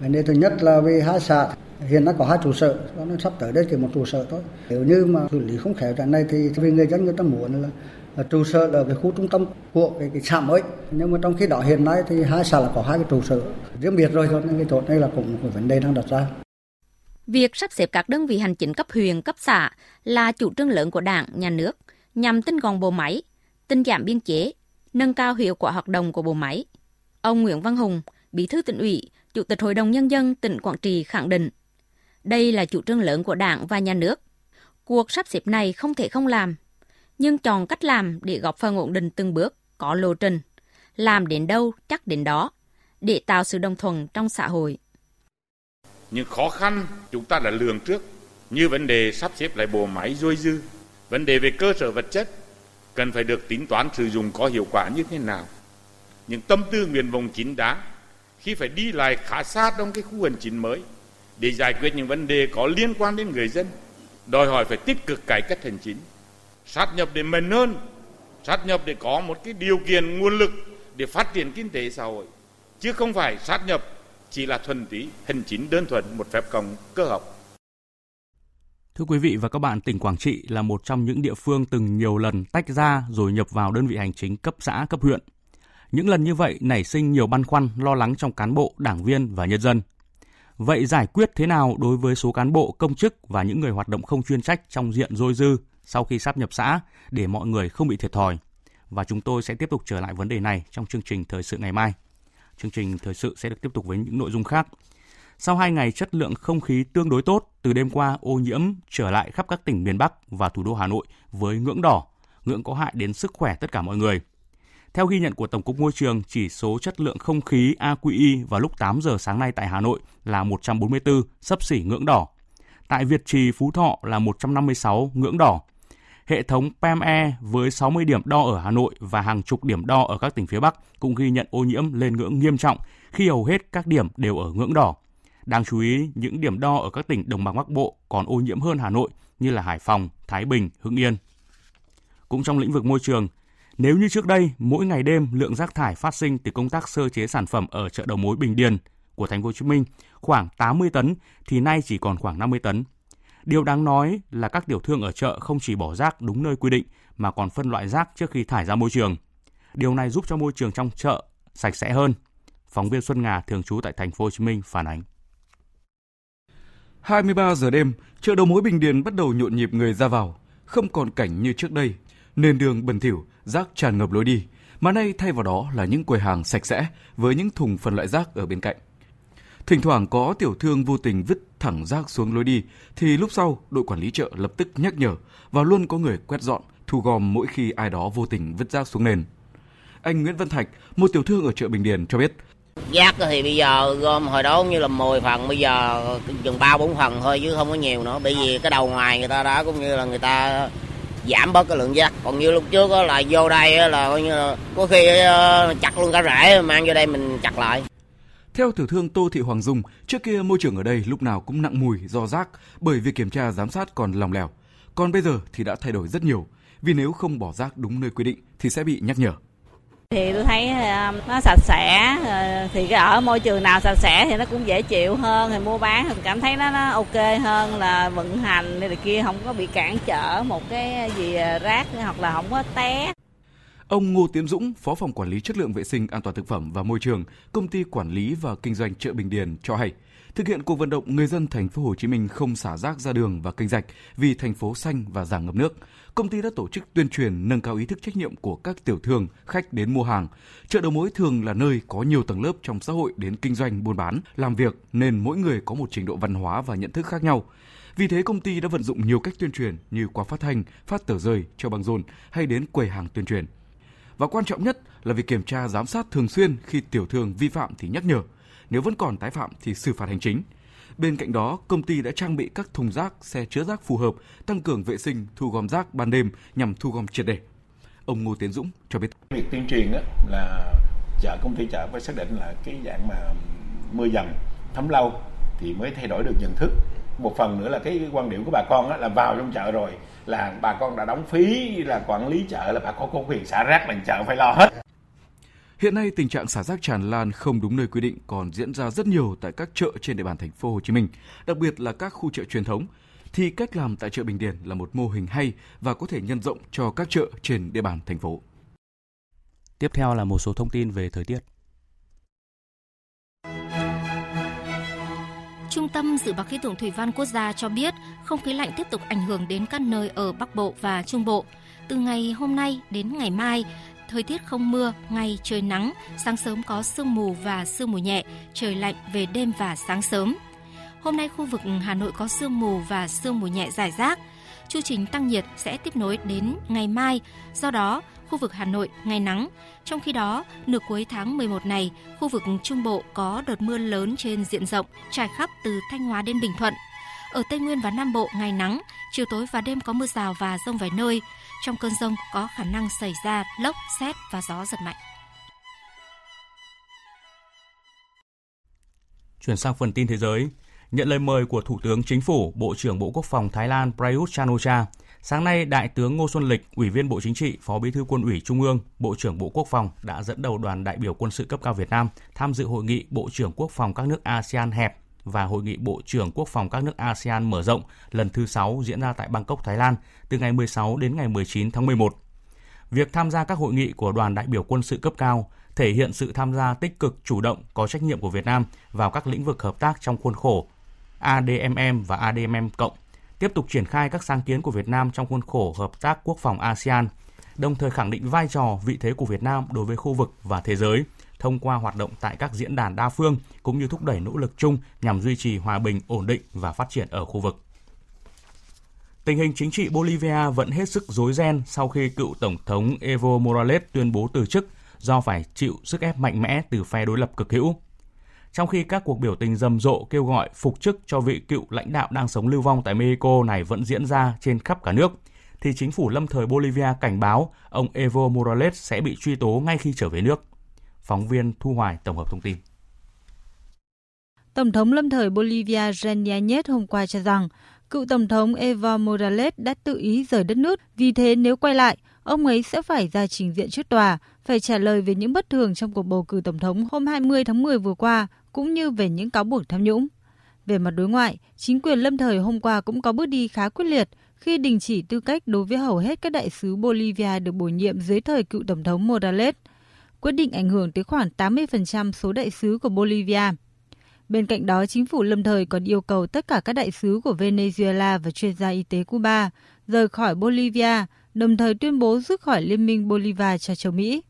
Vấn đề thứ nhất là vì hai xã hiện đã có hai trụ sở, cho nên sắp tới đây chỉ một trụ sở thôi. Nếu như mà xử lý không khéo trận này thì vì người dân người ta muốn là, là trụ sở ở cái khu trung tâm của cái, cái xã mới. Nhưng mà trong khi đó hiện nay thì hai xã là có hai cái trụ sở riêng biệt rồi cho nên cái chỗ này là cũng một vấn đề đang đặt ra. Việc sắp xếp các đơn vị hành chính cấp huyện, cấp xã là chủ trương lớn của Đảng, Nhà nước nhằm tinh gọn bộ máy, tinh giảm biên chế, nâng cao hiệu quả hoạt động của bộ máy. Ông Nguyễn Văn Hùng, Bí thư tỉnh ủy, Chủ tịch Hội đồng Nhân dân tỉnh Quảng Trị khẳng định, đây là chủ trương lớn của Đảng và Nhà nước. Cuộc sắp xếp này không thể không làm, nhưng chọn cách làm để góp phần ổn định từng bước, có lộ trình. Làm đến đâu chắc đến đó, để tạo sự đồng thuận trong xã hội. Những khó khăn chúng ta đã lường trước, như vấn đề sắp xếp lại bộ máy dôi dư, vấn đề về cơ sở vật chất, cần phải được tính toán sử dụng có hiệu quả như thế nào. Những tâm tư nguyện vọng chính đáng khi phải đi lại khá xa trong cái khu hành chính mới để giải quyết những vấn đề có liên quan đến người dân, đòi hỏi phải tích cực cải cách hành chính, sát nhập để mềm hơn, sát nhập để có một cái điều kiện nguồn lực để phát triển kinh tế xã hội, chứ không phải sát nhập chỉ là thuần túy hành chính đơn thuần một phép cộng cơ học. Thưa quý vị và các bạn, tỉnh Quảng Trị là một trong những địa phương từng nhiều lần tách ra rồi nhập vào đơn vị hành chính cấp xã, cấp huyện. Những lần như vậy nảy sinh nhiều băn khoăn, lo lắng trong cán bộ, đảng viên và nhân dân. Vậy giải quyết thế nào đối với số cán bộ, công chức và những người hoạt động không chuyên trách trong diện dôi dư sau khi sắp nhập xã để mọi người không bị thiệt thòi? Và chúng tôi sẽ tiếp tục trở lại vấn đề này trong chương trình Thời sự ngày mai. Chương trình Thời sự sẽ được tiếp tục với những nội dung khác. Sau hai ngày chất lượng không khí tương đối tốt, từ đêm qua ô nhiễm trở lại khắp các tỉnh miền Bắc và thủ đô Hà Nội với ngưỡng đỏ, ngưỡng có hại đến sức khỏe tất cả mọi người. Theo ghi nhận của Tổng cục Môi trường, chỉ số chất lượng không khí AQI vào lúc 8 giờ sáng nay tại Hà Nội là 144, sấp xỉ ngưỡng đỏ. Tại Việt Trì, Phú Thọ là 156, ngưỡng đỏ. Hệ thống PME với 60 điểm đo ở Hà Nội và hàng chục điểm đo ở các tỉnh phía Bắc cũng ghi nhận ô nhiễm lên ngưỡng nghiêm trọng khi hầu hết các điểm đều ở ngưỡng đỏ. Đáng chú ý, những điểm đo ở các tỉnh đồng bằng Bắc Bộ còn ô nhiễm hơn Hà Nội như là Hải Phòng, Thái Bình, Hưng Yên. Cũng trong lĩnh vực môi trường, nếu như trước đây mỗi ngày đêm lượng rác thải phát sinh từ công tác sơ chế sản phẩm ở chợ đầu mối Bình Điền của thành phố Hồ Chí Minh khoảng 80 tấn thì nay chỉ còn khoảng 50 tấn. Điều đáng nói là các tiểu thương ở chợ không chỉ bỏ rác đúng nơi quy định mà còn phân loại rác trước khi thải ra môi trường. Điều này giúp cho môi trường trong chợ sạch sẽ hơn. Phóng viên Xuân Ngà thường trú tại thành phố Hồ Chí Minh phản ánh. 23 giờ đêm, chợ đầu mối Bình Điền bắt đầu nhộn nhịp người ra vào, không còn cảnh như trước đây, nền đường bẩn thỉu, rác tràn ngập lối đi, mà nay thay vào đó là những quầy hàng sạch sẽ với những thùng phân loại rác ở bên cạnh. Thỉnh thoảng có tiểu thương vô tình vứt thẳng rác xuống lối đi thì lúc sau đội quản lý chợ lập tức nhắc nhở và luôn có người quét dọn, thu gom mỗi khi ai đó vô tình vứt rác xuống nền. Anh Nguyễn Văn Thạch, một tiểu thương ở chợ Bình Điền cho biết Rác thì bây giờ gom hồi đó như là 10 phần, bây giờ chừng 3 4 phần thôi chứ không có nhiều nữa. Bởi vì cái đầu ngoài người ta đã cũng như là người ta giảm bớt cái lượng rác. Còn như lúc trước là vô đây là coi như là có khi chặt luôn cả rễ mang vô đây mình chặt lại. Theo tiểu thương Tô Thị Hoàng Dung, trước kia môi trường ở đây lúc nào cũng nặng mùi do rác bởi việc kiểm tra giám sát còn lòng lẻo. Còn bây giờ thì đã thay đổi rất nhiều, vì nếu không bỏ rác đúng nơi quy định thì sẽ bị nhắc nhở. Thì tôi thấy ờ, nó sạch sẽ, ờ, thì cái ở môi trường nào sạch sẽ thì nó cũng dễ chịu hơn, thì mua bán thì cảm thấy nó, nó ok hơn là vận hành này kia không có bị cản trở một cái gì ờ, rác hoặc là không có té. Ông Ngô Tiến Dũng, Phó phòng quản lý chất lượng vệ sinh an toàn thực phẩm và môi trường, công ty quản lý và kinh doanh chợ Bình Điền cho hay, thực hiện cuộc vận động người dân thành phố Hồ Chí Minh không xả rác ra đường và kênh rạch vì thành phố xanh và giảm ngập nước. Công ty đã tổ chức tuyên truyền nâng cao ý thức trách nhiệm của các tiểu thương, khách đến mua hàng. Chợ đầu mối thường là nơi có nhiều tầng lớp trong xã hội đến kinh doanh buôn bán, làm việc nên mỗi người có một trình độ văn hóa và nhận thức khác nhau. Vì thế công ty đã vận dụng nhiều cách tuyên truyền như qua phát thanh, phát tờ rơi, cho băng rôn hay đến quầy hàng tuyên truyền. Và quan trọng nhất là việc kiểm tra giám sát thường xuyên khi tiểu thương vi phạm thì nhắc nhở, nếu vẫn còn tái phạm thì xử phạt hành chính. Bên cạnh đó, công ty đã trang bị các thùng rác, xe chứa rác phù hợp, tăng cường vệ sinh, thu gom rác ban đêm nhằm thu gom triệt để. Ông Ngô Tiến Dũng cho biết. Việc tuyên truyền là chợ công ty chợ phải xác định là cái dạng mà mưa dầm thấm lâu thì mới thay đổi được nhận thức một phần nữa là cái quan điểm của bà con á, là vào trong chợ rồi là bà con đã đóng phí là quản lý chợ là bà con có quyền xả rác là chợ phải lo hết Hiện nay tình trạng xả rác tràn lan không đúng nơi quy định còn diễn ra rất nhiều tại các chợ trên địa bàn thành phố Hồ Chí Minh, đặc biệt là các khu chợ truyền thống. Thì cách làm tại chợ Bình Điền là một mô hình hay và có thể nhân rộng cho các chợ trên địa bàn thành phố. Tiếp theo là một số thông tin về thời tiết. Trung tâm Dự báo Khí tượng Thủy văn Quốc gia cho biết không khí lạnh tiếp tục ảnh hưởng đến các nơi ở Bắc Bộ và Trung Bộ. Từ ngày hôm nay đến ngày mai, thời tiết không mưa, ngày trời nắng, sáng sớm có sương mù và sương mù nhẹ, trời lạnh về đêm và sáng sớm. Hôm nay khu vực Hà Nội có sương mù và sương mù nhẹ rải rác. Chu trình tăng nhiệt sẽ tiếp nối đến ngày mai, do đó khu vực Hà Nội ngày nắng. Trong khi đó, nửa cuối tháng 11 này, khu vực Trung Bộ có đợt mưa lớn trên diện rộng, trải khắp từ Thanh Hóa đến Bình Thuận. Ở Tây Nguyên và Nam Bộ ngày nắng, chiều tối và đêm có mưa rào và rông vài nơi. Trong cơn rông có khả năng xảy ra lốc, xét và gió giật mạnh. Chuyển sang phần tin thế giới, nhận lời mời của Thủ tướng Chính phủ, Bộ trưởng Bộ Quốc phòng Thái Lan Prayut Chan-o-cha, sáng nay Đại tướng Ngô Xuân Lịch, Ủy viên Bộ Chính trị, Phó Bí thư Quân ủy Trung ương, Bộ trưởng Bộ Quốc phòng đã dẫn đầu đoàn đại biểu quân sự cấp cao Việt Nam tham dự hội nghị Bộ trưởng Quốc phòng các nước ASEAN hẹp và hội nghị Bộ trưởng Quốc phòng các nước ASEAN mở rộng lần thứ 6 diễn ra tại Bangkok, Thái Lan từ ngày 16 đến ngày 19 tháng 11. Việc tham gia các hội nghị của đoàn đại biểu quân sự cấp cao thể hiện sự tham gia tích cực, chủ động, có trách nhiệm của Việt Nam vào các lĩnh vực hợp tác trong khuôn khổ ADMM và ADMM cộng, tiếp tục triển khai các sáng kiến của Việt Nam trong khuôn khổ hợp tác quốc phòng ASEAN, đồng thời khẳng định vai trò, vị thế của Việt Nam đối với khu vực và thế giới – thông qua hoạt động tại các diễn đàn đa phương cũng như thúc đẩy nỗ lực chung nhằm duy trì hòa bình, ổn định và phát triển ở khu vực. Tình hình chính trị Bolivia vẫn hết sức rối ren sau khi cựu Tổng thống Evo Morales tuyên bố từ chức do phải chịu sức ép mạnh mẽ từ phe đối lập cực hữu. Trong khi các cuộc biểu tình rầm rộ kêu gọi phục chức cho vị cựu lãnh đạo đang sống lưu vong tại Mexico này vẫn diễn ra trên khắp cả nước, thì chính phủ lâm thời Bolivia cảnh báo ông Evo Morales sẽ bị truy tố ngay khi trở về nước. Phóng viên Thu Hoài tổng hợp thông tin. Tổng thống lâm thời Bolivia René hôm qua cho rằng cựu Tổng thống Evo Morales đã tự ý rời đất nước, vì thế nếu quay lại, ông ấy sẽ phải ra trình diện trước tòa, phải trả lời về những bất thường trong cuộc bầu cử Tổng thống hôm 20 tháng 10 vừa qua, cũng như về những cáo buộc tham nhũng. Về mặt đối ngoại, chính quyền lâm thời hôm qua cũng có bước đi khá quyết liệt khi đình chỉ tư cách đối với hầu hết các đại sứ Bolivia được bổ nhiệm dưới thời cựu Tổng thống Morales – quyết định ảnh hưởng tới khoảng 80% số đại sứ của Bolivia. Bên cạnh đó, chính phủ lâm thời còn yêu cầu tất cả các đại sứ của Venezuela và chuyên gia y tế Cuba rời khỏi Bolivia, đồng thời tuyên bố rút khỏi Liên minh Bolivar cho châu Mỹ.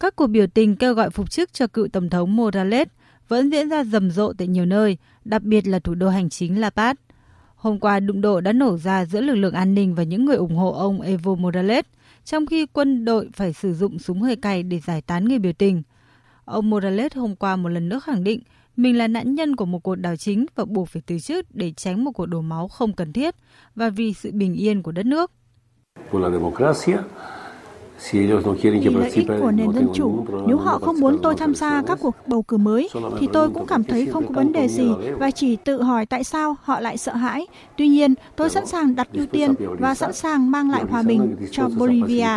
Các cuộc biểu tình kêu gọi phục chức cho cựu Tổng thống Morales vẫn diễn ra rầm rộ tại nhiều nơi, đặc biệt là thủ đô hành chính La Paz. Hôm qua, đụng độ đã nổ ra giữa lực lượng an ninh và những người ủng hộ ông Evo Morales – trong khi quân đội phải sử dụng súng hơi cay để giải tán người biểu tình. Ông Morales hôm qua một lần nữa khẳng định mình là nạn nhân của một cuộc đảo chính và buộc phải từ chức để tránh một cuộc đổ máu không cần thiết và vì sự bình yên của đất nước. Vì lợi ích của nền dân chủ, nếu họ không muốn tôi tham gia các cuộc bầu cử mới, thì tôi cũng cảm thấy không có vấn đề gì và chỉ tự hỏi tại sao họ lại sợ hãi. Tuy nhiên, tôi sẵn sàng đặt ưu tiên và sẵn sàng mang lại hòa bình cho Bolivia.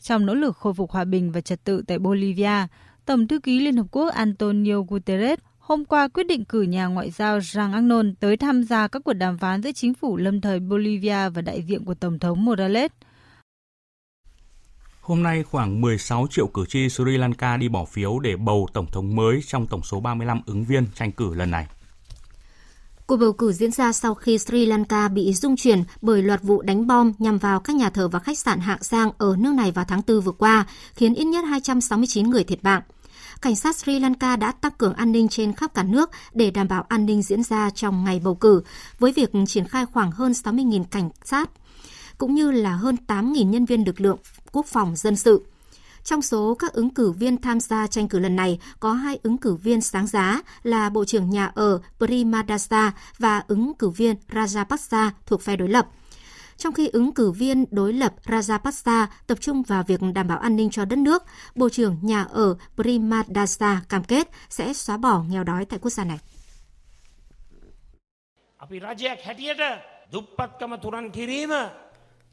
Trong nỗ lực khôi phục hòa bình và trật tự tại Bolivia, Tổng thư ký Liên Hợp Quốc Antonio Guterres hôm qua quyết định cử nhà ngoại giao Jean Agnon tới tham gia các cuộc đàm phán giữa chính phủ lâm thời Bolivia và đại diện của Tổng thống Morales – Hôm nay, khoảng 16 triệu cử tri Sri Lanka đi bỏ phiếu để bầu tổng thống mới trong tổng số 35 ứng viên tranh cử lần này. Cuộc bầu cử diễn ra sau khi Sri Lanka bị rung chuyển bởi loạt vụ đánh bom nhằm vào các nhà thờ và khách sạn hạng sang ở nước này vào tháng 4 vừa qua, khiến ít nhất 269 người thiệt mạng. Cảnh sát Sri Lanka đã tăng cường an ninh trên khắp cả nước để đảm bảo an ninh diễn ra trong ngày bầu cử, với việc triển khai khoảng hơn 60.000 cảnh sát, cũng như là hơn 8.000 nhân viên lực lượng quốc phòng dân sự. Trong số các ứng cử viên tham gia tranh cử lần này, có hai ứng cử viên sáng giá là Bộ trưởng Nhà ở Primadasa và ứng cử viên Rajapaksa thuộc phe đối lập. Trong khi ứng cử viên đối lập Rajapaksa tập trung vào việc đảm bảo an ninh cho đất nước, Bộ trưởng Nhà ở Primadasa cam kết sẽ xóa bỏ nghèo đói tại quốc gia này.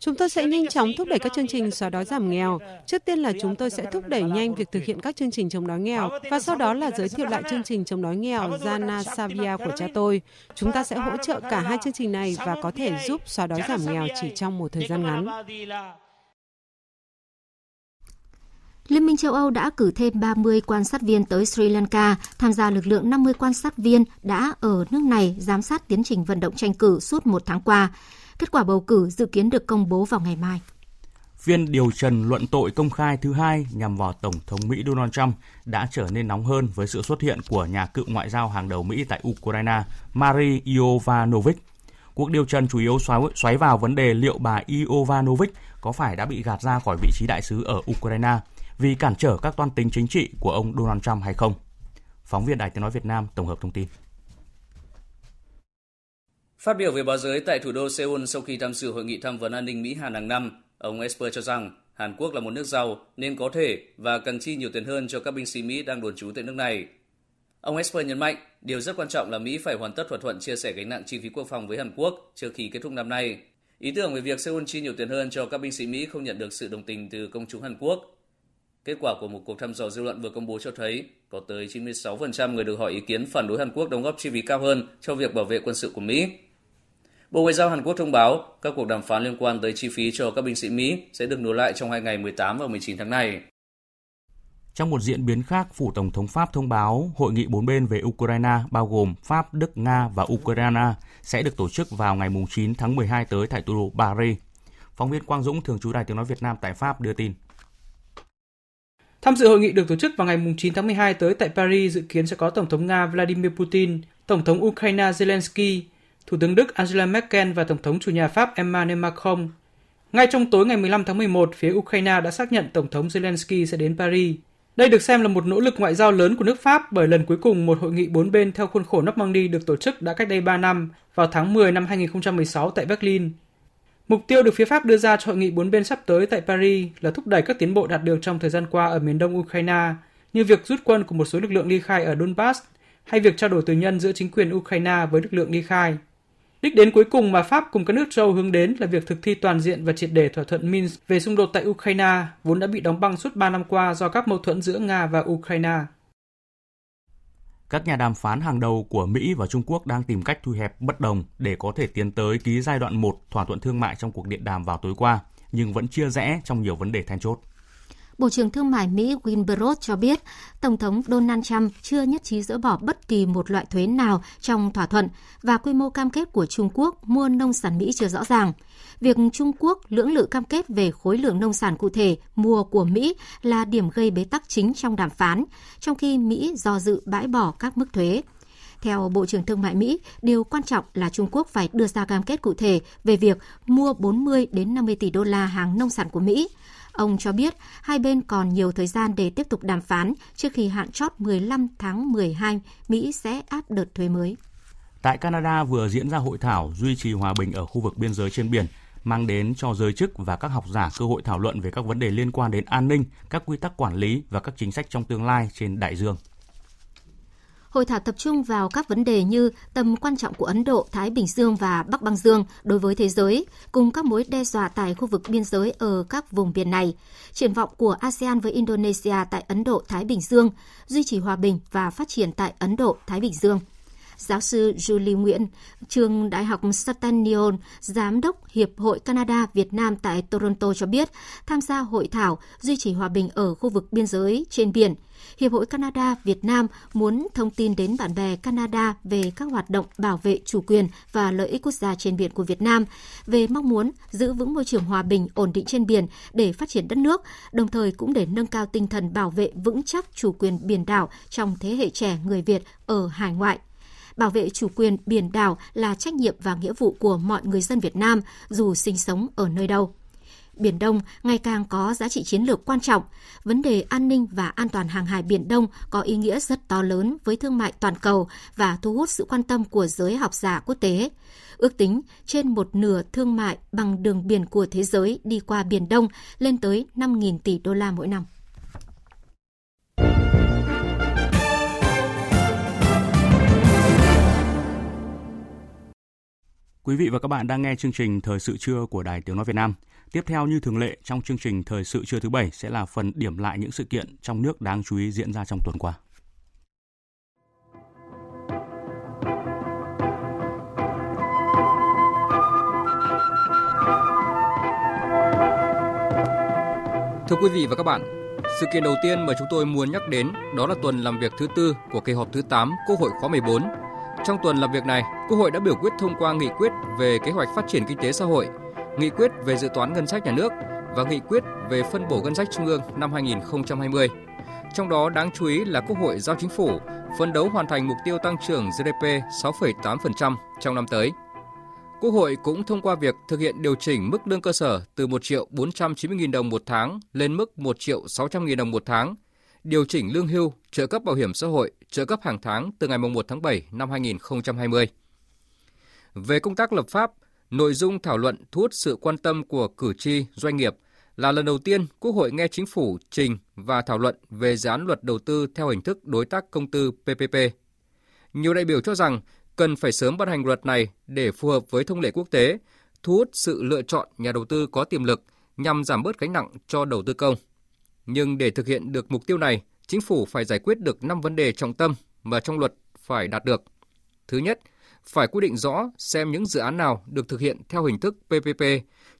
Chúng tôi sẽ nhanh chóng thúc đẩy các chương trình xóa đói giảm nghèo. Trước tiên là chúng tôi sẽ thúc đẩy nhanh việc thực hiện các chương trình chống đói nghèo và sau đó là giới thiệu lại chương trình chống đói nghèo Jana Savia của cha tôi. Chúng ta sẽ hỗ trợ cả hai chương trình này và có thể giúp xóa đói giảm nghèo chỉ trong một thời gian ngắn. Liên minh châu Âu đã cử thêm 30 quan sát viên tới Sri Lanka tham gia lực lượng 50 quan sát viên đã ở nước này giám sát tiến trình vận động tranh cử suốt một tháng qua. Kết quả bầu cử dự kiến được công bố vào ngày mai. Phiên điều trần luận tội công khai thứ hai nhằm vào Tổng thống Mỹ Donald Trump đã trở nên nóng hơn với sự xuất hiện của nhà cựu ngoại giao hàng đầu Mỹ tại Ukraine, Marie Iovanovic. Cuộc điều trần chủ yếu xoáy, xoáy vào vấn đề liệu bà Iovanovic có phải đã bị gạt ra khỏi vị trí đại sứ ở Ukraine vì cản trở các toan tính chính trị của ông Donald Trump hay không. Phóng viên Đài Tiếng Nói Việt Nam tổng hợp thông tin. Phát biểu về báo giới tại thủ đô Seoul sau khi tham dự hội nghị tham vấn an ninh Mỹ-Hàn hàng năm, ông Esper cho rằng Hàn Quốc là một nước giàu nên có thể và cần chi nhiều tiền hơn cho các binh sĩ Mỹ đang đồn trú tại nước này. Ông Esper nhấn mạnh, điều rất quan trọng là Mỹ phải hoàn tất thỏa thuận chia sẻ gánh nặng chi phí quốc phòng với Hàn Quốc trước khi kết thúc năm nay. Ý tưởng về việc Seoul chi nhiều tiền hơn cho các binh sĩ Mỹ không nhận được sự đồng tình từ công chúng Hàn Quốc. Kết quả của một cuộc thăm dò dư luận vừa công bố cho thấy có tới 96% người được hỏi ý kiến phản đối Hàn Quốc đóng góp chi phí cao hơn cho việc bảo vệ quân sự của Mỹ. Bộ Ngoại giao Hàn Quốc thông báo các cuộc đàm phán liên quan tới chi phí cho các binh sĩ Mỹ sẽ được nối lại trong hai ngày 18 và 19 tháng này. Trong một diễn biến khác, Phủ Tổng thống Pháp thông báo hội nghị bốn bên về Ukraine bao gồm Pháp, Đức, Nga và Ukraine sẽ được tổ chức vào ngày 9 tháng 12 tới tại thủ đô Paris. Phóng viên Quang Dũng, thường trú Đài Tiếng Nói Việt Nam tại Pháp đưa tin. Tham dự hội nghị được tổ chức vào ngày 9 tháng 12 tới tại Paris dự kiến sẽ có Tổng thống Nga Vladimir Putin, Tổng thống Ukraine Zelensky, Thủ tướng Đức Angela Merkel và Tổng thống chủ nhà Pháp Emmanuel Macron. Ngay trong tối ngày 15 tháng 11, phía Ukraine đã xác nhận Tổng thống Zelensky sẽ đến Paris. Đây được xem là một nỗ lực ngoại giao lớn của nước Pháp bởi lần cuối cùng một hội nghị bốn bên theo khuôn khổ Normandy được tổ chức đã cách đây 3 năm, vào tháng 10 năm 2016 tại Berlin. Mục tiêu được phía Pháp đưa ra cho hội nghị bốn bên sắp tới tại Paris là thúc đẩy các tiến bộ đạt được trong thời gian qua ở miền đông Ukraine, như việc rút quân của một số lực lượng ly khai ở Donbass hay việc trao đổi tù nhân giữa chính quyền Ukraine với lực lượng ly khai. Đích đến cuối cùng mà Pháp cùng các nước châu hướng đến là việc thực thi toàn diện và triệt để thỏa thuận Minsk về xung đột tại Ukraine, vốn đã bị đóng băng suốt 3 năm qua do các mâu thuẫn giữa Nga và Ukraine. Các nhà đàm phán hàng đầu của Mỹ và Trung Quốc đang tìm cách thu hẹp bất đồng để có thể tiến tới ký giai đoạn 1 thỏa thuận thương mại trong cuộc điện đàm vào tối qua, nhưng vẫn chia rẽ trong nhiều vấn đề then chốt. Bộ trưởng Thương mại Mỹ Wilbur cho biết, Tổng thống Donald Trump chưa nhất trí dỡ bỏ bất kỳ một loại thuế nào trong thỏa thuận và quy mô cam kết của Trung Quốc mua nông sản Mỹ chưa rõ ràng. Việc Trung Quốc lưỡng lự cam kết về khối lượng nông sản cụ thể mua của Mỹ là điểm gây bế tắc chính trong đàm phán, trong khi Mỹ do dự bãi bỏ các mức thuế. Theo Bộ trưởng Thương mại Mỹ, điều quan trọng là Trung Quốc phải đưa ra cam kết cụ thể về việc mua 40 đến 50 tỷ đô la hàng nông sản của Mỹ. Ông cho biết hai bên còn nhiều thời gian để tiếp tục đàm phán trước khi hạn chót 15 tháng 12 Mỹ sẽ áp đợt thuế mới. Tại Canada vừa diễn ra hội thảo duy trì hòa bình ở khu vực biên giới trên biển, mang đến cho giới chức và các học giả cơ hội thảo luận về các vấn đề liên quan đến an ninh, các quy tắc quản lý và các chính sách trong tương lai trên đại dương. Hội thảo tập trung vào các vấn đề như tầm quan trọng của Ấn Độ, Thái Bình Dương và Bắc Băng Dương đối với thế giới, cùng các mối đe dọa tại khu vực biên giới ở các vùng biển này, triển vọng của ASEAN với Indonesia tại Ấn Độ, Thái Bình Dương, duy trì hòa bình và phát triển tại Ấn Độ, Thái Bình Dương. Giáo sư Julie Nguyễn, trường Đại học Stanton, Giám đốc Hiệp hội Canada Việt Nam tại Toronto cho biết, tham gia hội thảo duy trì hòa bình ở khu vực biên giới trên biển. Hiệp hội Canada Việt Nam muốn thông tin đến bạn bè Canada về các hoạt động bảo vệ chủ quyền và lợi ích quốc gia trên biển của Việt Nam, về mong muốn giữ vững môi trường hòa bình, ổn định trên biển để phát triển đất nước, đồng thời cũng để nâng cao tinh thần bảo vệ vững chắc chủ quyền biển đảo trong thế hệ trẻ người Việt ở hải ngoại bảo vệ chủ quyền biển đảo là trách nhiệm và nghĩa vụ của mọi người dân Việt Nam, dù sinh sống ở nơi đâu. Biển Đông ngày càng có giá trị chiến lược quan trọng. Vấn đề an ninh và an toàn hàng hải Biển Đông có ý nghĩa rất to lớn với thương mại toàn cầu và thu hút sự quan tâm của giới học giả quốc tế. Ước tính trên một nửa thương mại bằng đường biển của thế giới đi qua Biển Đông lên tới 5.000 tỷ đô la mỗi năm. Quý vị và các bạn đang nghe chương trình Thời sự trưa của Đài Tiếng Nói Việt Nam. Tiếp theo như thường lệ trong chương trình Thời sự trưa thứ bảy sẽ là phần điểm lại những sự kiện trong nước đáng chú ý diễn ra trong tuần qua. Thưa quý vị và các bạn, sự kiện đầu tiên mà chúng tôi muốn nhắc đến đó là tuần làm việc thứ tư của kỳ họp thứ 8 Quốc hội khóa 14. Trong tuần làm việc này, Quốc hội đã biểu quyết thông qua nghị quyết về kế hoạch phát triển kinh tế xã hội, nghị quyết về dự toán ngân sách nhà nước và nghị quyết về phân bổ ngân sách trung ương năm 2020. Trong đó đáng chú ý là Quốc hội giao chính phủ phấn đấu hoàn thành mục tiêu tăng trưởng GDP 6,8% trong năm tới. Quốc hội cũng thông qua việc thực hiện điều chỉnh mức lương cơ sở từ 1 triệu 490 000 đồng một tháng lên mức 1 triệu 600 000 đồng một tháng, điều chỉnh lương hưu, trợ cấp bảo hiểm xã hội, trợ cấp hàng tháng từ ngày 1 tháng 7 năm 2020. Về công tác lập pháp, nội dung thảo luận thu hút sự quan tâm của cử tri, doanh nghiệp là lần đầu tiên Quốc hội nghe chính phủ trình và thảo luận về dự án luật đầu tư theo hình thức đối tác công tư PPP. Nhiều đại biểu cho rằng cần phải sớm ban hành luật này để phù hợp với thông lệ quốc tế, thu hút sự lựa chọn nhà đầu tư có tiềm lực nhằm giảm bớt gánh nặng cho đầu tư công. Nhưng để thực hiện được mục tiêu này, chính phủ phải giải quyết được 5 vấn đề trọng tâm mà trong luật phải đạt được. Thứ nhất, phải quy định rõ xem những dự án nào được thực hiện theo hình thức PPP,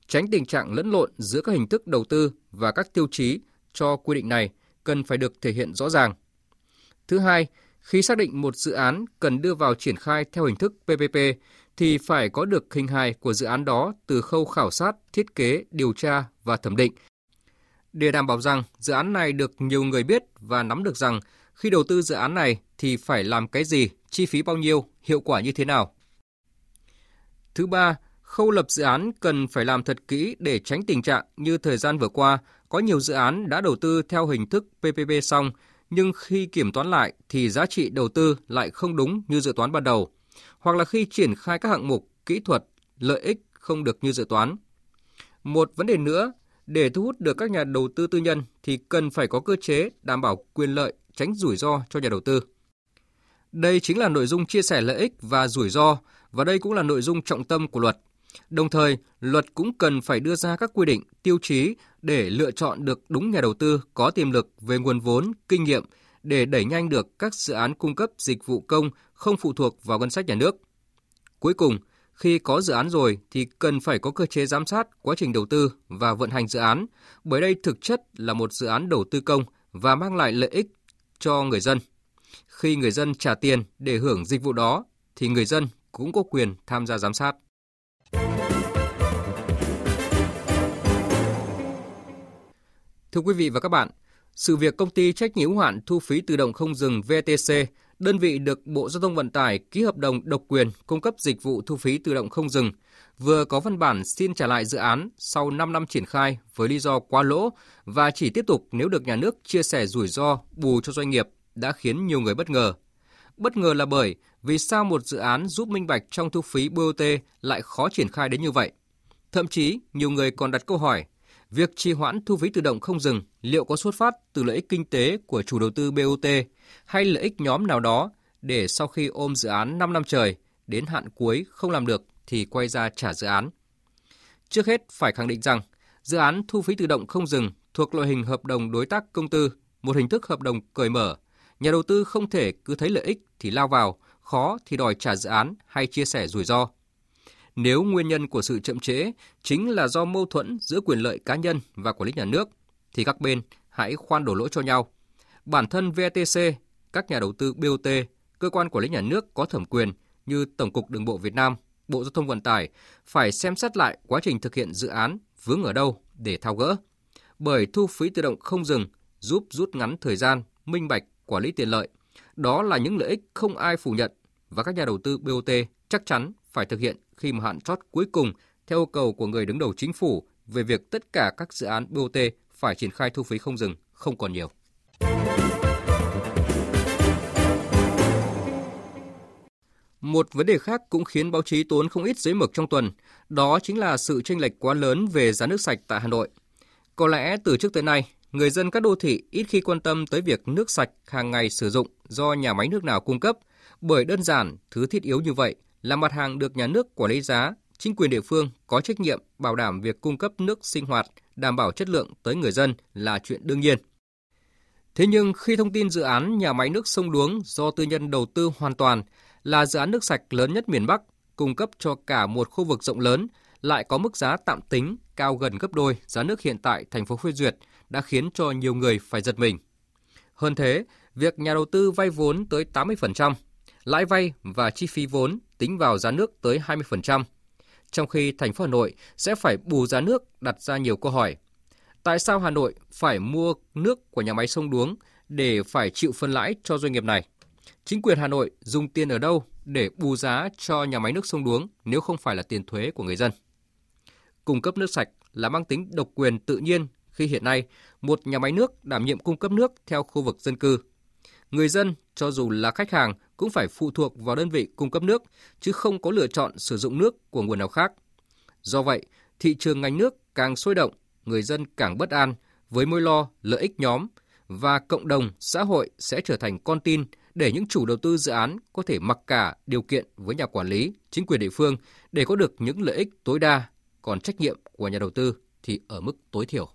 tránh tình trạng lẫn lộn giữa các hình thức đầu tư và các tiêu chí cho quy định này cần phải được thể hiện rõ ràng. Thứ hai, khi xác định một dự án cần đưa vào triển khai theo hình thức PPP thì phải có được hình hài của dự án đó từ khâu khảo sát, thiết kế, điều tra và thẩm định. Để đảm bảo rằng dự án này được nhiều người biết và nắm được rằng khi đầu tư dự án này thì phải làm cái gì, chi phí bao nhiêu, hiệu quả như thế nào. Thứ ba, khâu lập dự án cần phải làm thật kỹ để tránh tình trạng như thời gian vừa qua có nhiều dự án đã đầu tư theo hình thức PPP xong nhưng khi kiểm toán lại thì giá trị đầu tư lại không đúng như dự toán ban đầu, hoặc là khi triển khai các hạng mục, kỹ thuật, lợi ích không được như dự toán. Một vấn đề nữa, để thu hút được các nhà đầu tư tư nhân thì cần phải có cơ chế đảm bảo quyền lợi, tránh rủi ro cho nhà đầu tư. Đây chính là nội dung chia sẻ lợi ích và rủi ro và đây cũng là nội dung trọng tâm của luật. Đồng thời, luật cũng cần phải đưa ra các quy định, tiêu chí để lựa chọn được đúng nhà đầu tư có tiềm lực về nguồn vốn, kinh nghiệm để đẩy nhanh được các dự án cung cấp dịch vụ công không phụ thuộc vào ngân sách nhà nước. Cuối cùng, khi có dự án rồi thì cần phải có cơ chế giám sát quá trình đầu tư và vận hành dự án, bởi đây thực chất là một dự án đầu tư công và mang lại lợi ích cho người dân. Khi người dân trả tiền để hưởng dịch vụ đó thì người dân cũng có quyền tham gia giám sát. Thưa quý vị và các bạn, sự việc công ty trách nhiệm hữu hạn thu phí tự động không dừng VTC, đơn vị được Bộ Giao thông Vận tải ký hợp đồng độc quyền cung cấp dịch vụ thu phí tự động không dừng, vừa có văn bản xin trả lại dự án sau 5 năm triển khai với lý do quá lỗ và chỉ tiếp tục nếu được nhà nước chia sẻ rủi ro bù cho doanh nghiệp đã khiến nhiều người bất ngờ. Bất ngờ là bởi vì sao một dự án giúp minh bạch trong thu phí BOT lại khó triển khai đến như vậy? Thậm chí, nhiều người còn đặt câu hỏi, việc trì hoãn thu phí tự động không dừng liệu có xuất phát từ lợi ích kinh tế của chủ đầu tư BOT hay lợi ích nhóm nào đó để sau khi ôm dự án 5 năm trời, đến hạn cuối không làm được thì quay ra trả dự án. Trước hết phải khẳng định rằng, dự án thu phí tự động không dừng thuộc loại hình hợp đồng đối tác công tư, một hình thức hợp đồng cởi mở. Nhà đầu tư không thể cứ thấy lợi ích thì lao vào, khó thì đòi trả dự án hay chia sẻ rủi ro. Nếu nguyên nhân của sự chậm trễ chính là do mâu thuẫn giữa quyền lợi cá nhân và quản lý nhà nước, thì các bên hãy khoan đổ lỗi cho nhau. Bản thân VTC, các nhà đầu tư BOT, cơ quan quản lý nhà nước có thẩm quyền như Tổng cục Đường bộ Việt Nam, Bộ Giao thông Vận tải phải xem xét lại quá trình thực hiện dự án vướng ở đâu để thao gỡ. Bởi thu phí tự động không dừng giúp rút ngắn thời gian, minh bạch, quản lý tiền lợi. Đó là những lợi ích không ai phủ nhận và các nhà đầu tư BOT chắc chắn phải thực hiện khi mà hạn chót cuối cùng theo yêu cầu của người đứng đầu chính phủ về việc tất cả các dự án BOT phải triển khai thu phí không dừng không còn nhiều. Một vấn đề khác cũng khiến báo chí tốn không ít giấy mực trong tuần, đó chính là sự chênh lệch quá lớn về giá nước sạch tại Hà Nội. Có lẽ từ trước tới nay, người dân các đô thị ít khi quan tâm tới việc nước sạch hàng ngày sử dụng do nhà máy nước nào cung cấp, bởi đơn giản thứ thiết yếu như vậy là mặt hàng được nhà nước quản lý giá, chính quyền địa phương có trách nhiệm bảo đảm việc cung cấp nước sinh hoạt, đảm bảo chất lượng tới người dân là chuyện đương nhiên. Thế nhưng khi thông tin dự án nhà máy nước sông Đuống do tư nhân đầu tư hoàn toàn là dự án nước sạch lớn nhất miền Bắc, cung cấp cho cả một khu vực rộng lớn, lại có mức giá tạm tính cao gần gấp đôi giá nước hiện tại thành phố phê duyệt đã khiến cho nhiều người phải giật mình. Hơn thế, việc nhà đầu tư vay vốn tới 80%, lãi vay và chi phí vốn tính vào giá nước tới 20%, trong khi thành phố Hà Nội sẽ phải bù giá nước đặt ra nhiều câu hỏi. Tại sao Hà Nội phải mua nước của nhà máy sông Đuống để phải chịu phân lãi cho doanh nghiệp này? Chính quyền Hà Nội dùng tiền ở đâu để bù giá cho nhà máy nước sông Đuống nếu không phải là tiền thuế của người dân? Cung cấp nước sạch là mang tính độc quyền tự nhiên khi hiện nay một nhà máy nước đảm nhiệm cung cấp nước theo khu vực dân cư. Người dân, cho dù là khách hàng, cũng phải phụ thuộc vào đơn vị cung cấp nước, chứ không có lựa chọn sử dụng nước của nguồn nào khác. Do vậy, thị trường ngành nước càng sôi động, người dân càng bất an với mối lo lợi ích nhóm và cộng đồng xã hội sẽ trở thành con tin để những chủ đầu tư dự án có thể mặc cả điều kiện với nhà quản lý, chính quyền địa phương để có được những lợi ích tối đa, còn trách nhiệm của nhà đầu tư thì ở mức tối thiểu.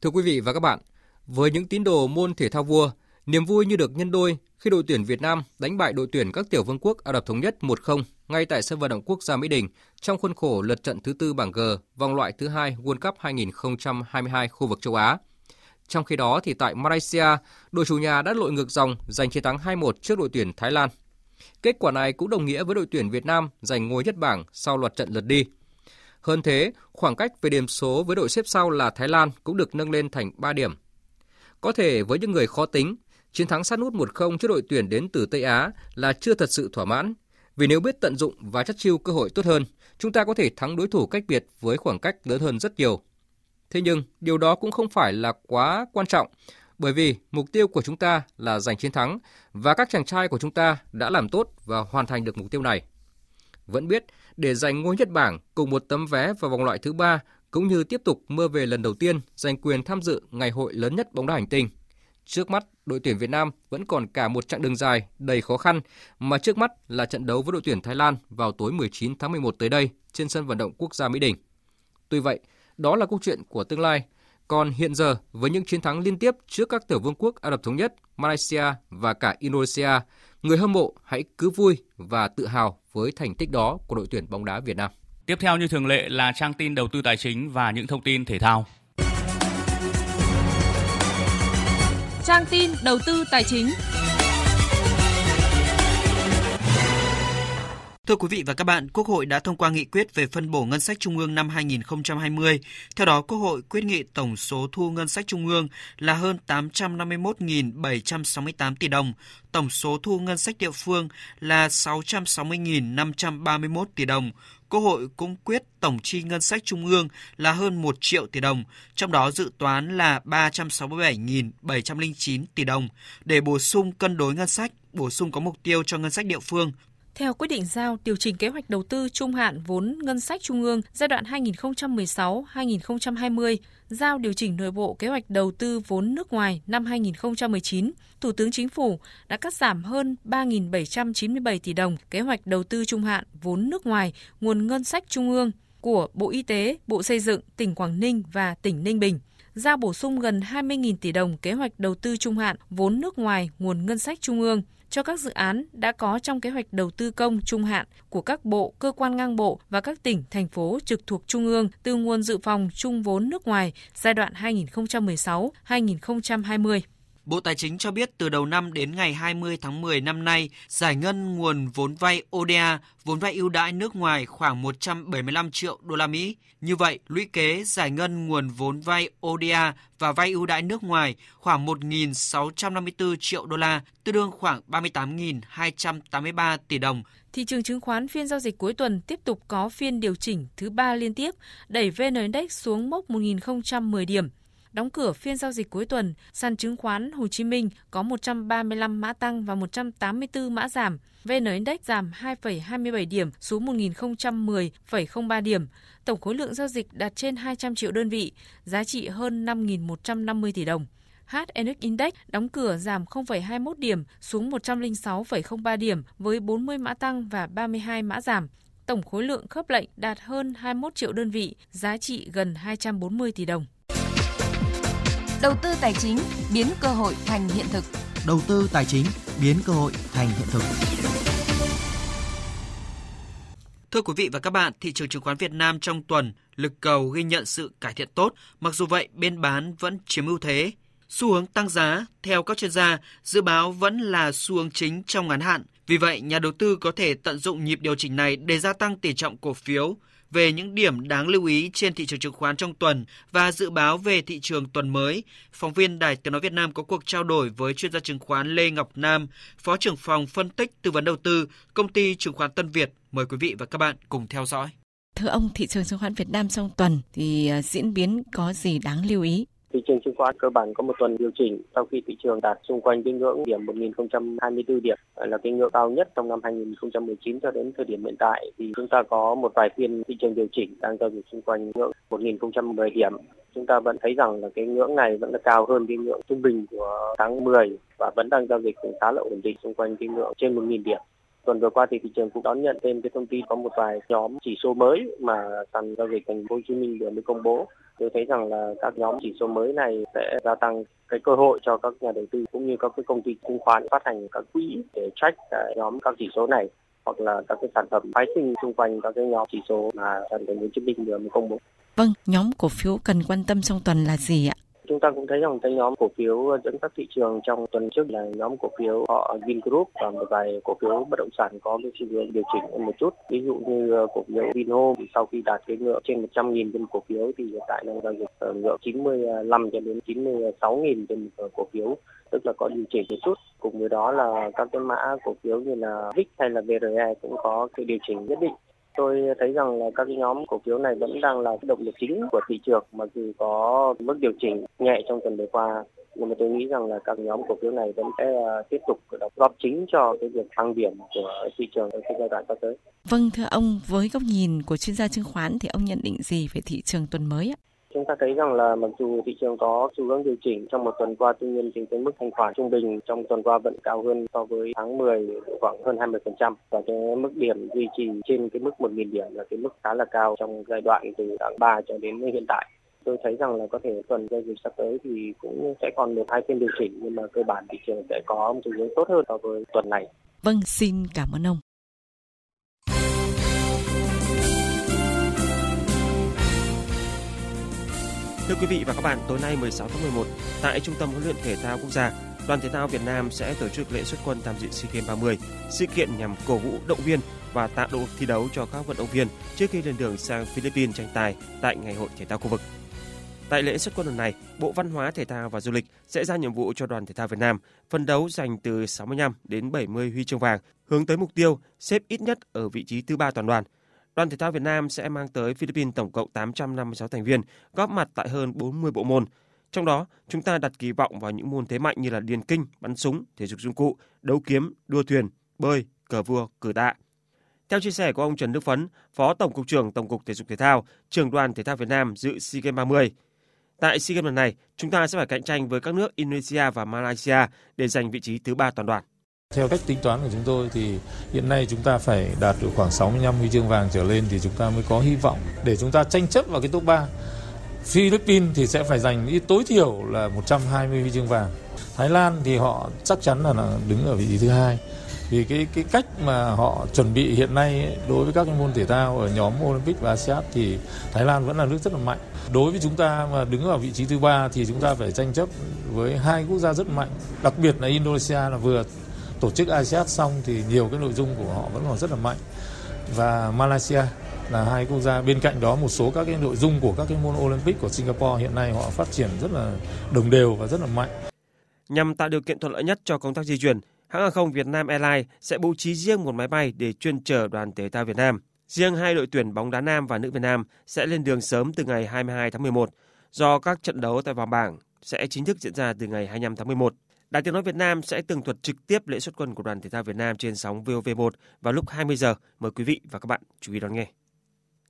Thưa quý vị và các bạn, với những tín đồ môn thể thao vua, niềm vui như được nhân đôi khi đội tuyển Việt Nam đánh bại đội tuyển các tiểu vương quốc Ả Rập Thống Nhất 1-0 ngay tại sân vận động quốc gia Mỹ Đình trong khuôn khổ lượt trận thứ tư bảng G vòng loại thứ hai World Cup 2022 khu vực châu Á. Trong khi đó thì tại Malaysia, đội chủ nhà đã lội ngược dòng giành chiến thắng 2-1 trước đội tuyển Thái Lan. Kết quả này cũng đồng nghĩa với đội tuyển Việt Nam giành ngôi nhất bảng sau loạt trận lượt đi. Hơn thế, khoảng cách về điểm số với đội xếp sau là Thái Lan cũng được nâng lên thành 3 điểm. Có thể với những người khó tính, chiến thắng sát nút 1-0 trước đội tuyển đến từ Tây Á là chưa thật sự thỏa mãn. Vì nếu biết tận dụng và chất chiêu cơ hội tốt hơn, chúng ta có thể thắng đối thủ cách biệt với khoảng cách lớn hơn rất nhiều. Thế nhưng, điều đó cũng không phải là quá quan trọng, bởi vì mục tiêu của chúng ta là giành chiến thắng và các chàng trai của chúng ta đã làm tốt và hoàn thành được mục tiêu này. Vẫn biết, để giành ngôi nhất bảng cùng một tấm vé vào vòng loại thứ ba cũng như tiếp tục mơ về lần đầu tiên giành quyền tham dự ngày hội lớn nhất bóng đá hành tinh. Trước mắt, đội tuyển Việt Nam vẫn còn cả một chặng đường dài đầy khó khăn, mà trước mắt là trận đấu với đội tuyển Thái Lan vào tối 19 tháng 11 tới đây trên sân vận động quốc gia Mỹ Đình. Tuy vậy, đó là câu chuyện của tương lai. Còn hiện giờ, với những chiến thắng liên tiếp trước các tiểu vương quốc Ả Rập Thống Nhất, Malaysia và cả Indonesia, người hâm mộ hãy cứ vui và tự hào với thành tích đó của đội tuyển bóng đá Việt Nam. Tiếp theo như thường lệ là trang tin đầu tư tài chính và những thông tin thể thao. Trang tin đầu tư tài chính. Thưa quý vị và các bạn, Quốc hội đã thông qua nghị quyết về phân bổ ngân sách trung ương năm 2020. Theo đó, Quốc hội quyết nghị tổng số thu ngân sách trung ương là hơn 851.768 tỷ đồng, tổng số thu ngân sách địa phương là 660.531 tỷ đồng. Quốc hội cũng quyết tổng chi ngân sách trung ương là hơn 1 triệu tỷ đồng, trong đó dự toán là 367.709 tỷ đồng. Để bổ sung cân đối ngân sách, bổ sung có mục tiêu cho ngân sách địa phương theo quyết định giao điều chỉnh kế hoạch đầu tư trung hạn vốn ngân sách trung ương giai đoạn 2016-2020, giao điều chỉnh nội bộ kế hoạch đầu tư vốn nước ngoài năm 2019, Thủ tướng Chính phủ đã cắt giảm hơn 3.797 tỷ đồng kế hoạch đầu tư trung hạn vốn nước ngoài nguồn ngân sách trung ương của Bộ Y tế, Bộ Xây dựng, tỉnh Quảng Ninh và tỉnh Ninh Bình giao bổ sung gần 20.000 tỷ đồng kế hoạch đầu tư trung hạn vốn nước ngoài nguồn ngân sách trung ương cho các dự án đã có trong kế hoạch đầu tư công trung hạn của các bộ, cơ quan ngang bộ và các tỉnh, thành phố trực thuộc Trung ương từ nguồn dự phòng chung vốn nước ngoài giai đoạn 2016-2020. Bộ Tài chính cho biết từ đầu năm đến ngày 20 tháng 10 năm nay, giải ngân nguồn vốn vay ODA, vốn vay ưu đãi nước ngoài khoảng 175 triệu đô la Mỹ. Như vậy, lũy kế giải ngân nguồn vốn vay ODA và vay ưu đãi nước ngoài khoảng 1.654 triệu đô la, tương đương khoảng 38.283 tỷ đồng. Thị trường chứng khoán phiên giao dịch cuối tuần tiếp tục có phiên điều chỉnh thứ ba liên tiếp, đẩy VN Index xuống mốc 1.010 điểm. Đóng cửa phiên giao dịch cuối tuần, sàn chứng khoán Hồ Chí Minh có 135 mã tăng và 184 mã giảm. VN Index giảm 2,27 điểm xuống 1.010,03 điểm. Tổng khối lượng giao dịch đạt trên 200 triệu đơn vị, giá trị hơn 5.150 tỷ đồng. HNX Index đóng cửa giảm 0,21 điểm xuống 106,03 điểm với 40 mã tăng và 32 mã giảm. Tổng khối lượng khớp lệnh đạt hơn 21 triệu đơn vị, giá trị gần 240 tỷ đồng. Đầu tư tài chính biến cơ hội thành hiện thực. Đầu tư tài chính biến cơ hội thành hiện thực. Thưa quý vị và các bạn, thị trường chứng khoán Việt Nam trong tuần lực cầu ghi nhận sự cải thiện tốt, mặc dù vậy bên bán vẫn chiếm ưu thế. Xu hướng tăng giá, theo các chuyên gia, dự báo vẫn là xu hướng chính trong ngắn hạn. Vì vậy, nhà đầu tư có thể tận dụng nhịp điều chỉnh này để gia tăng tỷ trọng cổ phiếu. Về những điểm đáng lưu ý trên thị trường chứng khoán trong tuần và dự báo về thị trường tuần mới, phóng viên Đài Tiếng Nói Việt Nam có cuộc trao đổi với chuyên gia chứng khoán Lê Ngọc Nam, Phó trưởng phòng phân tích tư vấn đầu tư, công ty chứng khoán Tân Việt. Mời quý vị và các bạn cùng theo dõi. Thưa ông, thị trường chứng khoán Việt Nam trong tuần thì à, diễn biến có gì đáng lưu ý? Thị trường chứng khoán cơ bản có một tuần điều chỉnh sau khi thị trường đạt xung quanh cái ngưỡng điểm 1024 điểm là cái ngưỡng cao nhất trong năm 2019 cho đến thời điểm hiện tại thì chúng ta có một vài phiên thị trường điều chỉnh đang giao dịch xung quanh ngưỡng 1010 điểm. Chúng ta vẫn thấy rằng là cái ngưỡng này vẫn là cao hơn cái ngưỡng trung bình của tháng 10 và vẫn đang giao dịch khá là ổn định xung quanh cái ngưỡng trên 1000 điểm. Tuần vừa qua thì thị trường cũng đón nhận thêm cái thông tin có một vài nhóm chỉ số mới mà sàn giao dịch thành phố Hồ Chí Minh vừa mới công bố. Tôi thấy rằng là các nhóm chỉ số mới này sẽ gia tăng cái cơ hội cho các nhà đầu tư cũng như các cái công ty chứng khoán phát hành các quỹ để track cái nhóm các chỉ số này hoặc là các cái sản phẩm phái sinh xung quanh các cái nhóm chỉ số mà sàn thành phố Hồ Chí Minh vừa mới công bố. Vâng, nhóm cổ phiếu cần quan tâm trong tuần là gì ạ? Chúng ta cũng thấy rằng cái nhóm cổ phiếu dẫn dắt thị trường trong tuần trước là nhóm cổ phiếu họ Vingroup và một vài cổ phiếu bất động sản có cái xu hướng điều chỉnh một chút. Ví dụ như ờ, cổ phiếu Vinhome sau khi đạt cái ngưỡng trên 100 nghìn trên cổ phiếu thì hiện tại đang giao dịch ở ngưỡng 95 cho đến 96 nghìn trên ờ, cổ phiếu, tức là có điều chỉnh một chút. Cùng với đó là các cái mã cổ phiếu như là VIX hay là VRE cũng có cái điều chỉnh nhất định tôi thấy rằng là các nhóm cổ phiếu này vẫn đang là động lực chính của thị trường mặc dù có mức điều chỉnh nhẹ trong tuần vừa qua nhưng mà tôi nghĩ rằng là các nhóm cổ phiếu này vẫn sẽ ờ, tiếp tục đóng góp chính cho cái việc tăng điểm của thị trường trong giai đoạn sắp tới. Vâng thưa ông, với góc nhìn của chuyên gia chứng khoán thì ông nhận định gì về thị trường tuần mới ạ? Chúng ta thấy rằng là mặc dù thị trường có xu hướng điều chỉnh trong một tuần qua, tuy nhiên thì cái mức thanh khoản trung bình trong tuần qua vẫn cao hơn so với tháng 10 khoảng hơn 20% và cái mức điểm duy trì trên cái mức 1.000 điểm là cái mức khá là cao trong giai đoạn từ tháng 3 cho đến hiện tại tôi thấy rằng là có thể tuần giao dịch sắp tới thì cũng sẽ còn một hai phiên điều chỉnh nhưng mà cơ bản thị trường sẽ có một xu hướng tốt hơn so với tuần này. Vâng, xin cảm ơn ông. Thưa quý vị và các bạn, tối nay 16 tháng 11, tại Trung tâm huấn luyện thể thao quốc gia, Đoàn thể thao Việt Nam sẽ tổ chức lễ xuất quân tham dự SEA Games 30. Sự kiện nhằm cổ vũ động viên và tạo động thi đấu cho các vận động viên trước khi lên đường sang Philippines tranh tài tại Ngày hội thể thao khu vực. Tại lễ xuất quân lần này, Bộ Văn hóa, Thể thao và Du lịch sẽ ra nhiệm vụ cho đoàn thể thao Việt Nam phân đấu giành từ 65 đến 70 huy chương vàng, hướng tới mục tiêu xếp ít nhất ở vị trí thứ ba toàn đoàn – Đoàn thể thao Việt Nam sẽ mang tới Philippines tổng cộng 856 thành viên, góp mặt tại hơn 40 bộ môn. Trong đó, chúng ta đặt kỳ vọng vào những môn thế mạnh như là điền kinh, bắn súng, thể dục dụng cụ, đấu kiếm, đua thuyền, bơi, cờ vua, cử tạ. Theo chia sẻ của ông Trần Đức Phấn, Phó Tổng cục trưởng Tổng cục Thể dục Thể thao, Trường đoàn Thể thao Việt Nam dự SEA Games 30. Tại SEA Games lần này, chúng ta sẽ phải cạnh tranh với các nước Indonesia và Malaysia để giành vị trí thứ ba toàn đoàn. Theo cách tính toán của chúng tôi thì hiện nay chúng ta phải đạt được khoảng 65 huy chương vàng trở lên thì chúng ta mới có hy vọng để chúng ta tranh chấp vào cái top 3. Philippines thì sẽ phải giành ít tối thiểu là 120 huy chương vàng. Thái Lan thì họ chắc chắn là đứng ở vị trí thứ hai. Vì cái cái cách mà họ chuẩn bị hiện nay đối với các cái môn thể thao ở nhóm Olympic và ASEAN thì Thái Lan vẫn là nước rất là mạnh. Đối với chúng ta mà đứng ở vị trí thứ ba thì chúng ta phải tranh chấp với hai quốc gia rất mạnh, đặc biệt là Indonesia là vừa tổ chức ASEAN xong thì nhiều cái nội dung của họ vẫn còn rất là mạnh và Malaysia là hai quốc gia bên cạnh đó một số các cái nội dung của các cái môn Olympic của Singapore hiện nay họ phát triển rất là đồng đều và rất là mạnh. Nhằm tạo điều kiện thuận lợi nhất cho công tác di chuyển, hãng hàng không Việt Nam Airlines sẽ bố trí riêng một máy bay để chuyên chở đoàn thể thao Việt Nam. Riêng hai đội tuyển bóng đá nam và nữ Việt Nam sẽ lên đường sớm từ ngày 22 tháng 11 do các trận đấu tại vòng bảng sẽ chính thức diễn ra từ ngày 25 tháng 11. Đài Tiếng nói Việt Nam sẽ tường thuật trực tiếp lễ xuất quân của đoàn thể thao Việt Nam trên sóng VOV1 vào lúc 20 giờ. Mời quý vị và các bạn chú ý đón nghe.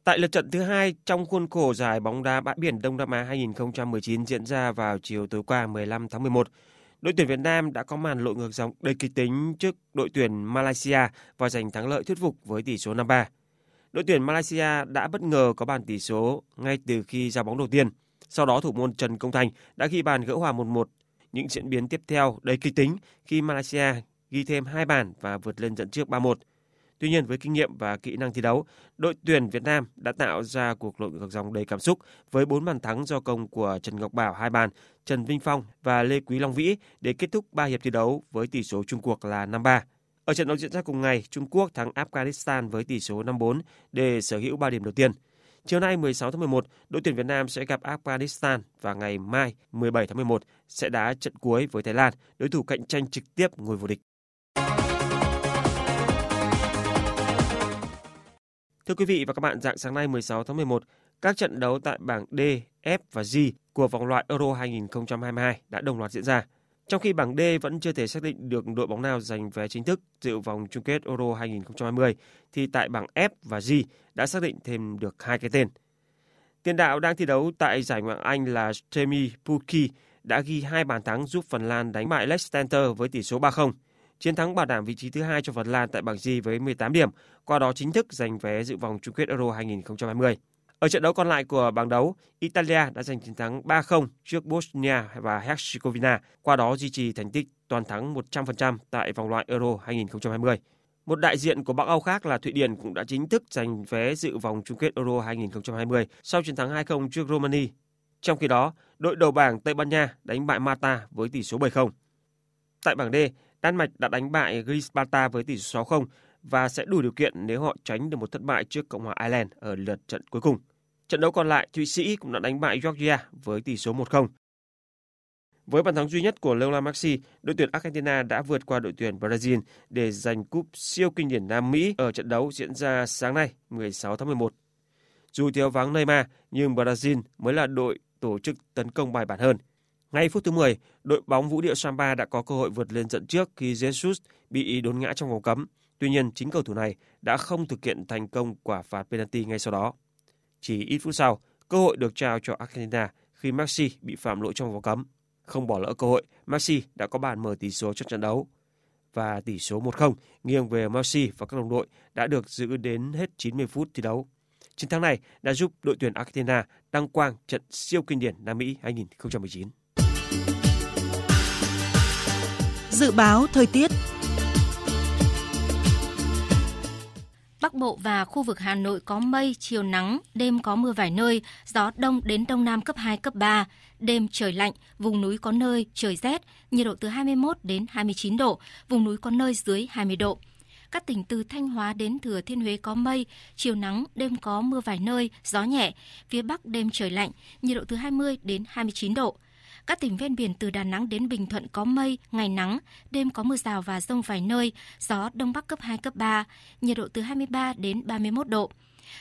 Tại lượt trận thứ hai trong khuôn khổ giải bóng đá bãi biển Đông Nam Á 2019 diễn ra vào chiều tối qua 15 tháng 11, đội tuyển Việt Nam đã có màn lội ngược dòng đầy kịch tính trước đội tuyển Malaysia và giành thắng lợi thuyết phục với tỷ số 5-3. Đội tuyển Malaysia đã bất ngờ có bàn tỷ số ngay từ khi ra bóng đầu tiên. Sau đó thủ môn Trần Công Thành đã ghi bàn gỡ hòa 1-1. Những diễn biến tiếp theo đầy kịch tính khi Malaysia ghi thêm hai bàn và vượt lên dẫn trước 3-1. Tuy nhiên với kinh nghiệm và kỹ năng thi đấu, đội tuyển Việt Nam đã tạo ra cuộc lội ngược dòng đầy cảm xúc với 4 bàn thắng do công của Trần Ngọc Bảo hai bàn, Trần Vinh Phong và Lê Quý Long Vĩ để kết thúc 3 hiệp thi đấu với tỷ số chung cuộc là 5-3. Ở trận đấu diễn ra cùng ngày, Trung Quốc thắng Afghanistan với tỷ số 5-4 để sở hữu 3 điểm đầu tiên. Chiều nay 16 tháng 11, đội tuyển Việt Nam sẽ gặp Afghanistan và ngày mai 17 tháng 11 sẽ đá trận cuối với Thái Lan, đối thủ cạnh tranh trực tiếp ngôi vô địch. Thưa quý vị và các bạn, dạng sáng nay 16 tháng 11, các trận đấu tại bảng D, F và G của vòng loại Euro 2022 đã đồng loạt diễn ra. Trong khi bảng D vẫn chưa thể xác định được đội bóng nào giành vé chính thức dự vòng chung kết Euro 2020, thì tại bảng F và G đã xác định thêm được hai cái tên. Tiền đạo đang thi đấu tại giải Ngoại hạng Anh là Jamie Pukki đã ghi hai bàn thắng giúp Phần Lan đánh bại Leicester với tỷ số 3-0. Chiến thắng bảo đảm vị trí thứ hai cho Phần Lan tại bảng G với 18 điểm, qua đó chính thức giành vé dự vòng chung kết Euro 2020. Ở trận đấu còn lại của bảng đấu, Italia đã giành chiến thắng 3-0 trước Bosnia và Herzegovina, qua đó duy trì thành tích toàn thắng 100% tại vòng loại Euro 2020. Một đại diện của Bắc Âu khác là Thụy Điển cũng đã chính thức giành vé dự vòng chung kết Euro 2020 sau chiến thắng 2-0 trước Romania. Trong khi đó, đội đầu bảng Tây Ban Nha đánh bại Mata với tỷ số 7-0. Tại bảng D, Đan Mạch đã đánh bại Grisbata với tỷ số 6-0 và sẽ đủ điều kiện nếu họ tránh được một thất bại trước Cộng hòa Ireland ở lượt trận cuối cùng. Trận đấu còn lại, Thụy Sĩ cũng đã đánh bại Georgia với tỷ số 1-0. Với bàn thắng duy nhất của Leola Maxi, đội tuyển Argentina đã vượt qua đội tuyển Brazil để giành cúp siêu kinh điển Nam Mỹ ở trận đấu diễn ra sáng nay, 16 tháng 11. Dù thiếu vắng Neymar, nhưng Brazil mới là đội tổ chức tấn công bài bản hơn. Ngay phút thứ 10, đội bóng vũ điệu Samba đã có cơ hội vượt lên dẫn trước khi Jesus bị đốn ngã trong vòng cấm. Tuy nhiên, chính cầu thủ này đã không thực hiện thành công quả phạt penalty ngay sau đó. Chỉ ít phút sau, cơ hội được trao cho Argentina khi Messi bị phạm lỗi trong vòng cấm. Không bỏ lỡ cơ hội, Messi đã có bàn mở tỷ số cho trận đấu. Và tỷ số 1-0 nghiêng về Messi và các đồng đội đã được giữ đến hết 90 phút thi đấu. Chiến thắng này đã giúp đội tuyển Argentina đăng quang trận siêu kinh điển Nam Mỹ 2019. Dự báo thời tiết Bộ và khu vực Hà Nội có mây, chiều nắng, đêm có mưa vài nơi, gió đông đến đông nam cấp 2, cấp 3. Đêm trời lạnh, vùng núi có nơi trời rét, nhiệt độ từ 21 đến 29 độ, vùng núi có nơi dưới 20 độ. Các tỉnh từ Thanh Hóa đến Thừa Thiên Huế có mây, chiều nắng, đêm có mưa vài nơi, gió nhẹ. Phía Bắc đêm trời lạnh, nhiệt độ từ 20 đến 29 độ. Các tỉnh ven biển từ Đà Nẵng đến Bình Thuận có mây, ngày nắng, đêm có mưa rào và rông vài nơi, gió đông bắc cấp 2, cấp 3, nhiệt độ từ 23 đến 31 độ.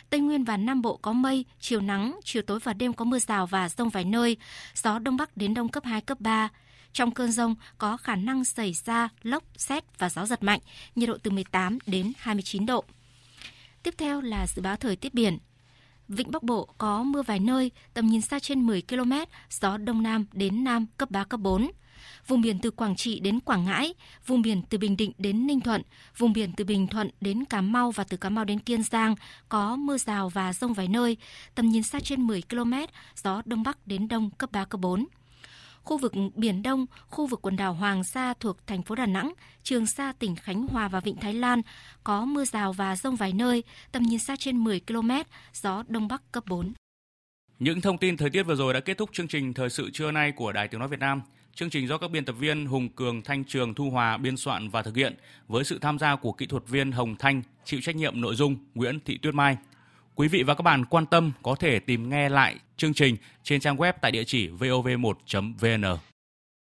Tây Nguyên và Nam Bộ có mây, chiều nắng, chiều tối và đêm có mưa rào và rông vài nơi, gió đông bắc đến đông cấp 2, cấp 3. Trong cơn rông có khả năng xảy ra lốc, xét và gió giật mạnh, nhiệt độ từ 18 đến 29 độ. Tiếp theo là dự báo thời tiết biển. Vịnh Bắc Bộ có mưa vài nơi, tầm nhìn xa trên 10 km, gió Đông Nam đến Nam cấp 3, cấp 4. Vùng biển từ Quảng Trị đến Quảng Ngãi, vùng biển từ Bình Định đến Ninh Thuận, vùng biển từ Bình Thuận đến Cà Mau và từ Cà Mau đến Kiên Giang có mưa rào và rông vài nơi, tầm nhìn xa trên 10 km, gió Đông Bắc đến Đông cấp 3, cấp 4 khu vực Biển Đông, khu vực quần đảo Hoàng Sa thuộc thành phố Đà Nẵng, Trường Sa tỉnh Khánh Hòa và Vịnh Thái Lan có mưa rào và rông vài nơi, tầm nhìn xa trên 10 km, gió Đông Bắc cấp 4. Những thông tin thời tiết vừa rồi đã kết thúc chương trình Thời sự trưa nay của Đài Tiếng Nói Việt Nam. Chương trình do các biên tập viên Hùng Cường, Thanh Trường, Thu Hòa biên soạn và thực hiện với sự tham gia của kỹ thuật viên Hồng Thanh, chịu trách nhiệm nội dung Nguyễn Thị Tuyết Mai. Quý vị và các bạn quan tâm có thể tìm nghe lại chương trình trên trang web tại địa chỉ vov1.vn.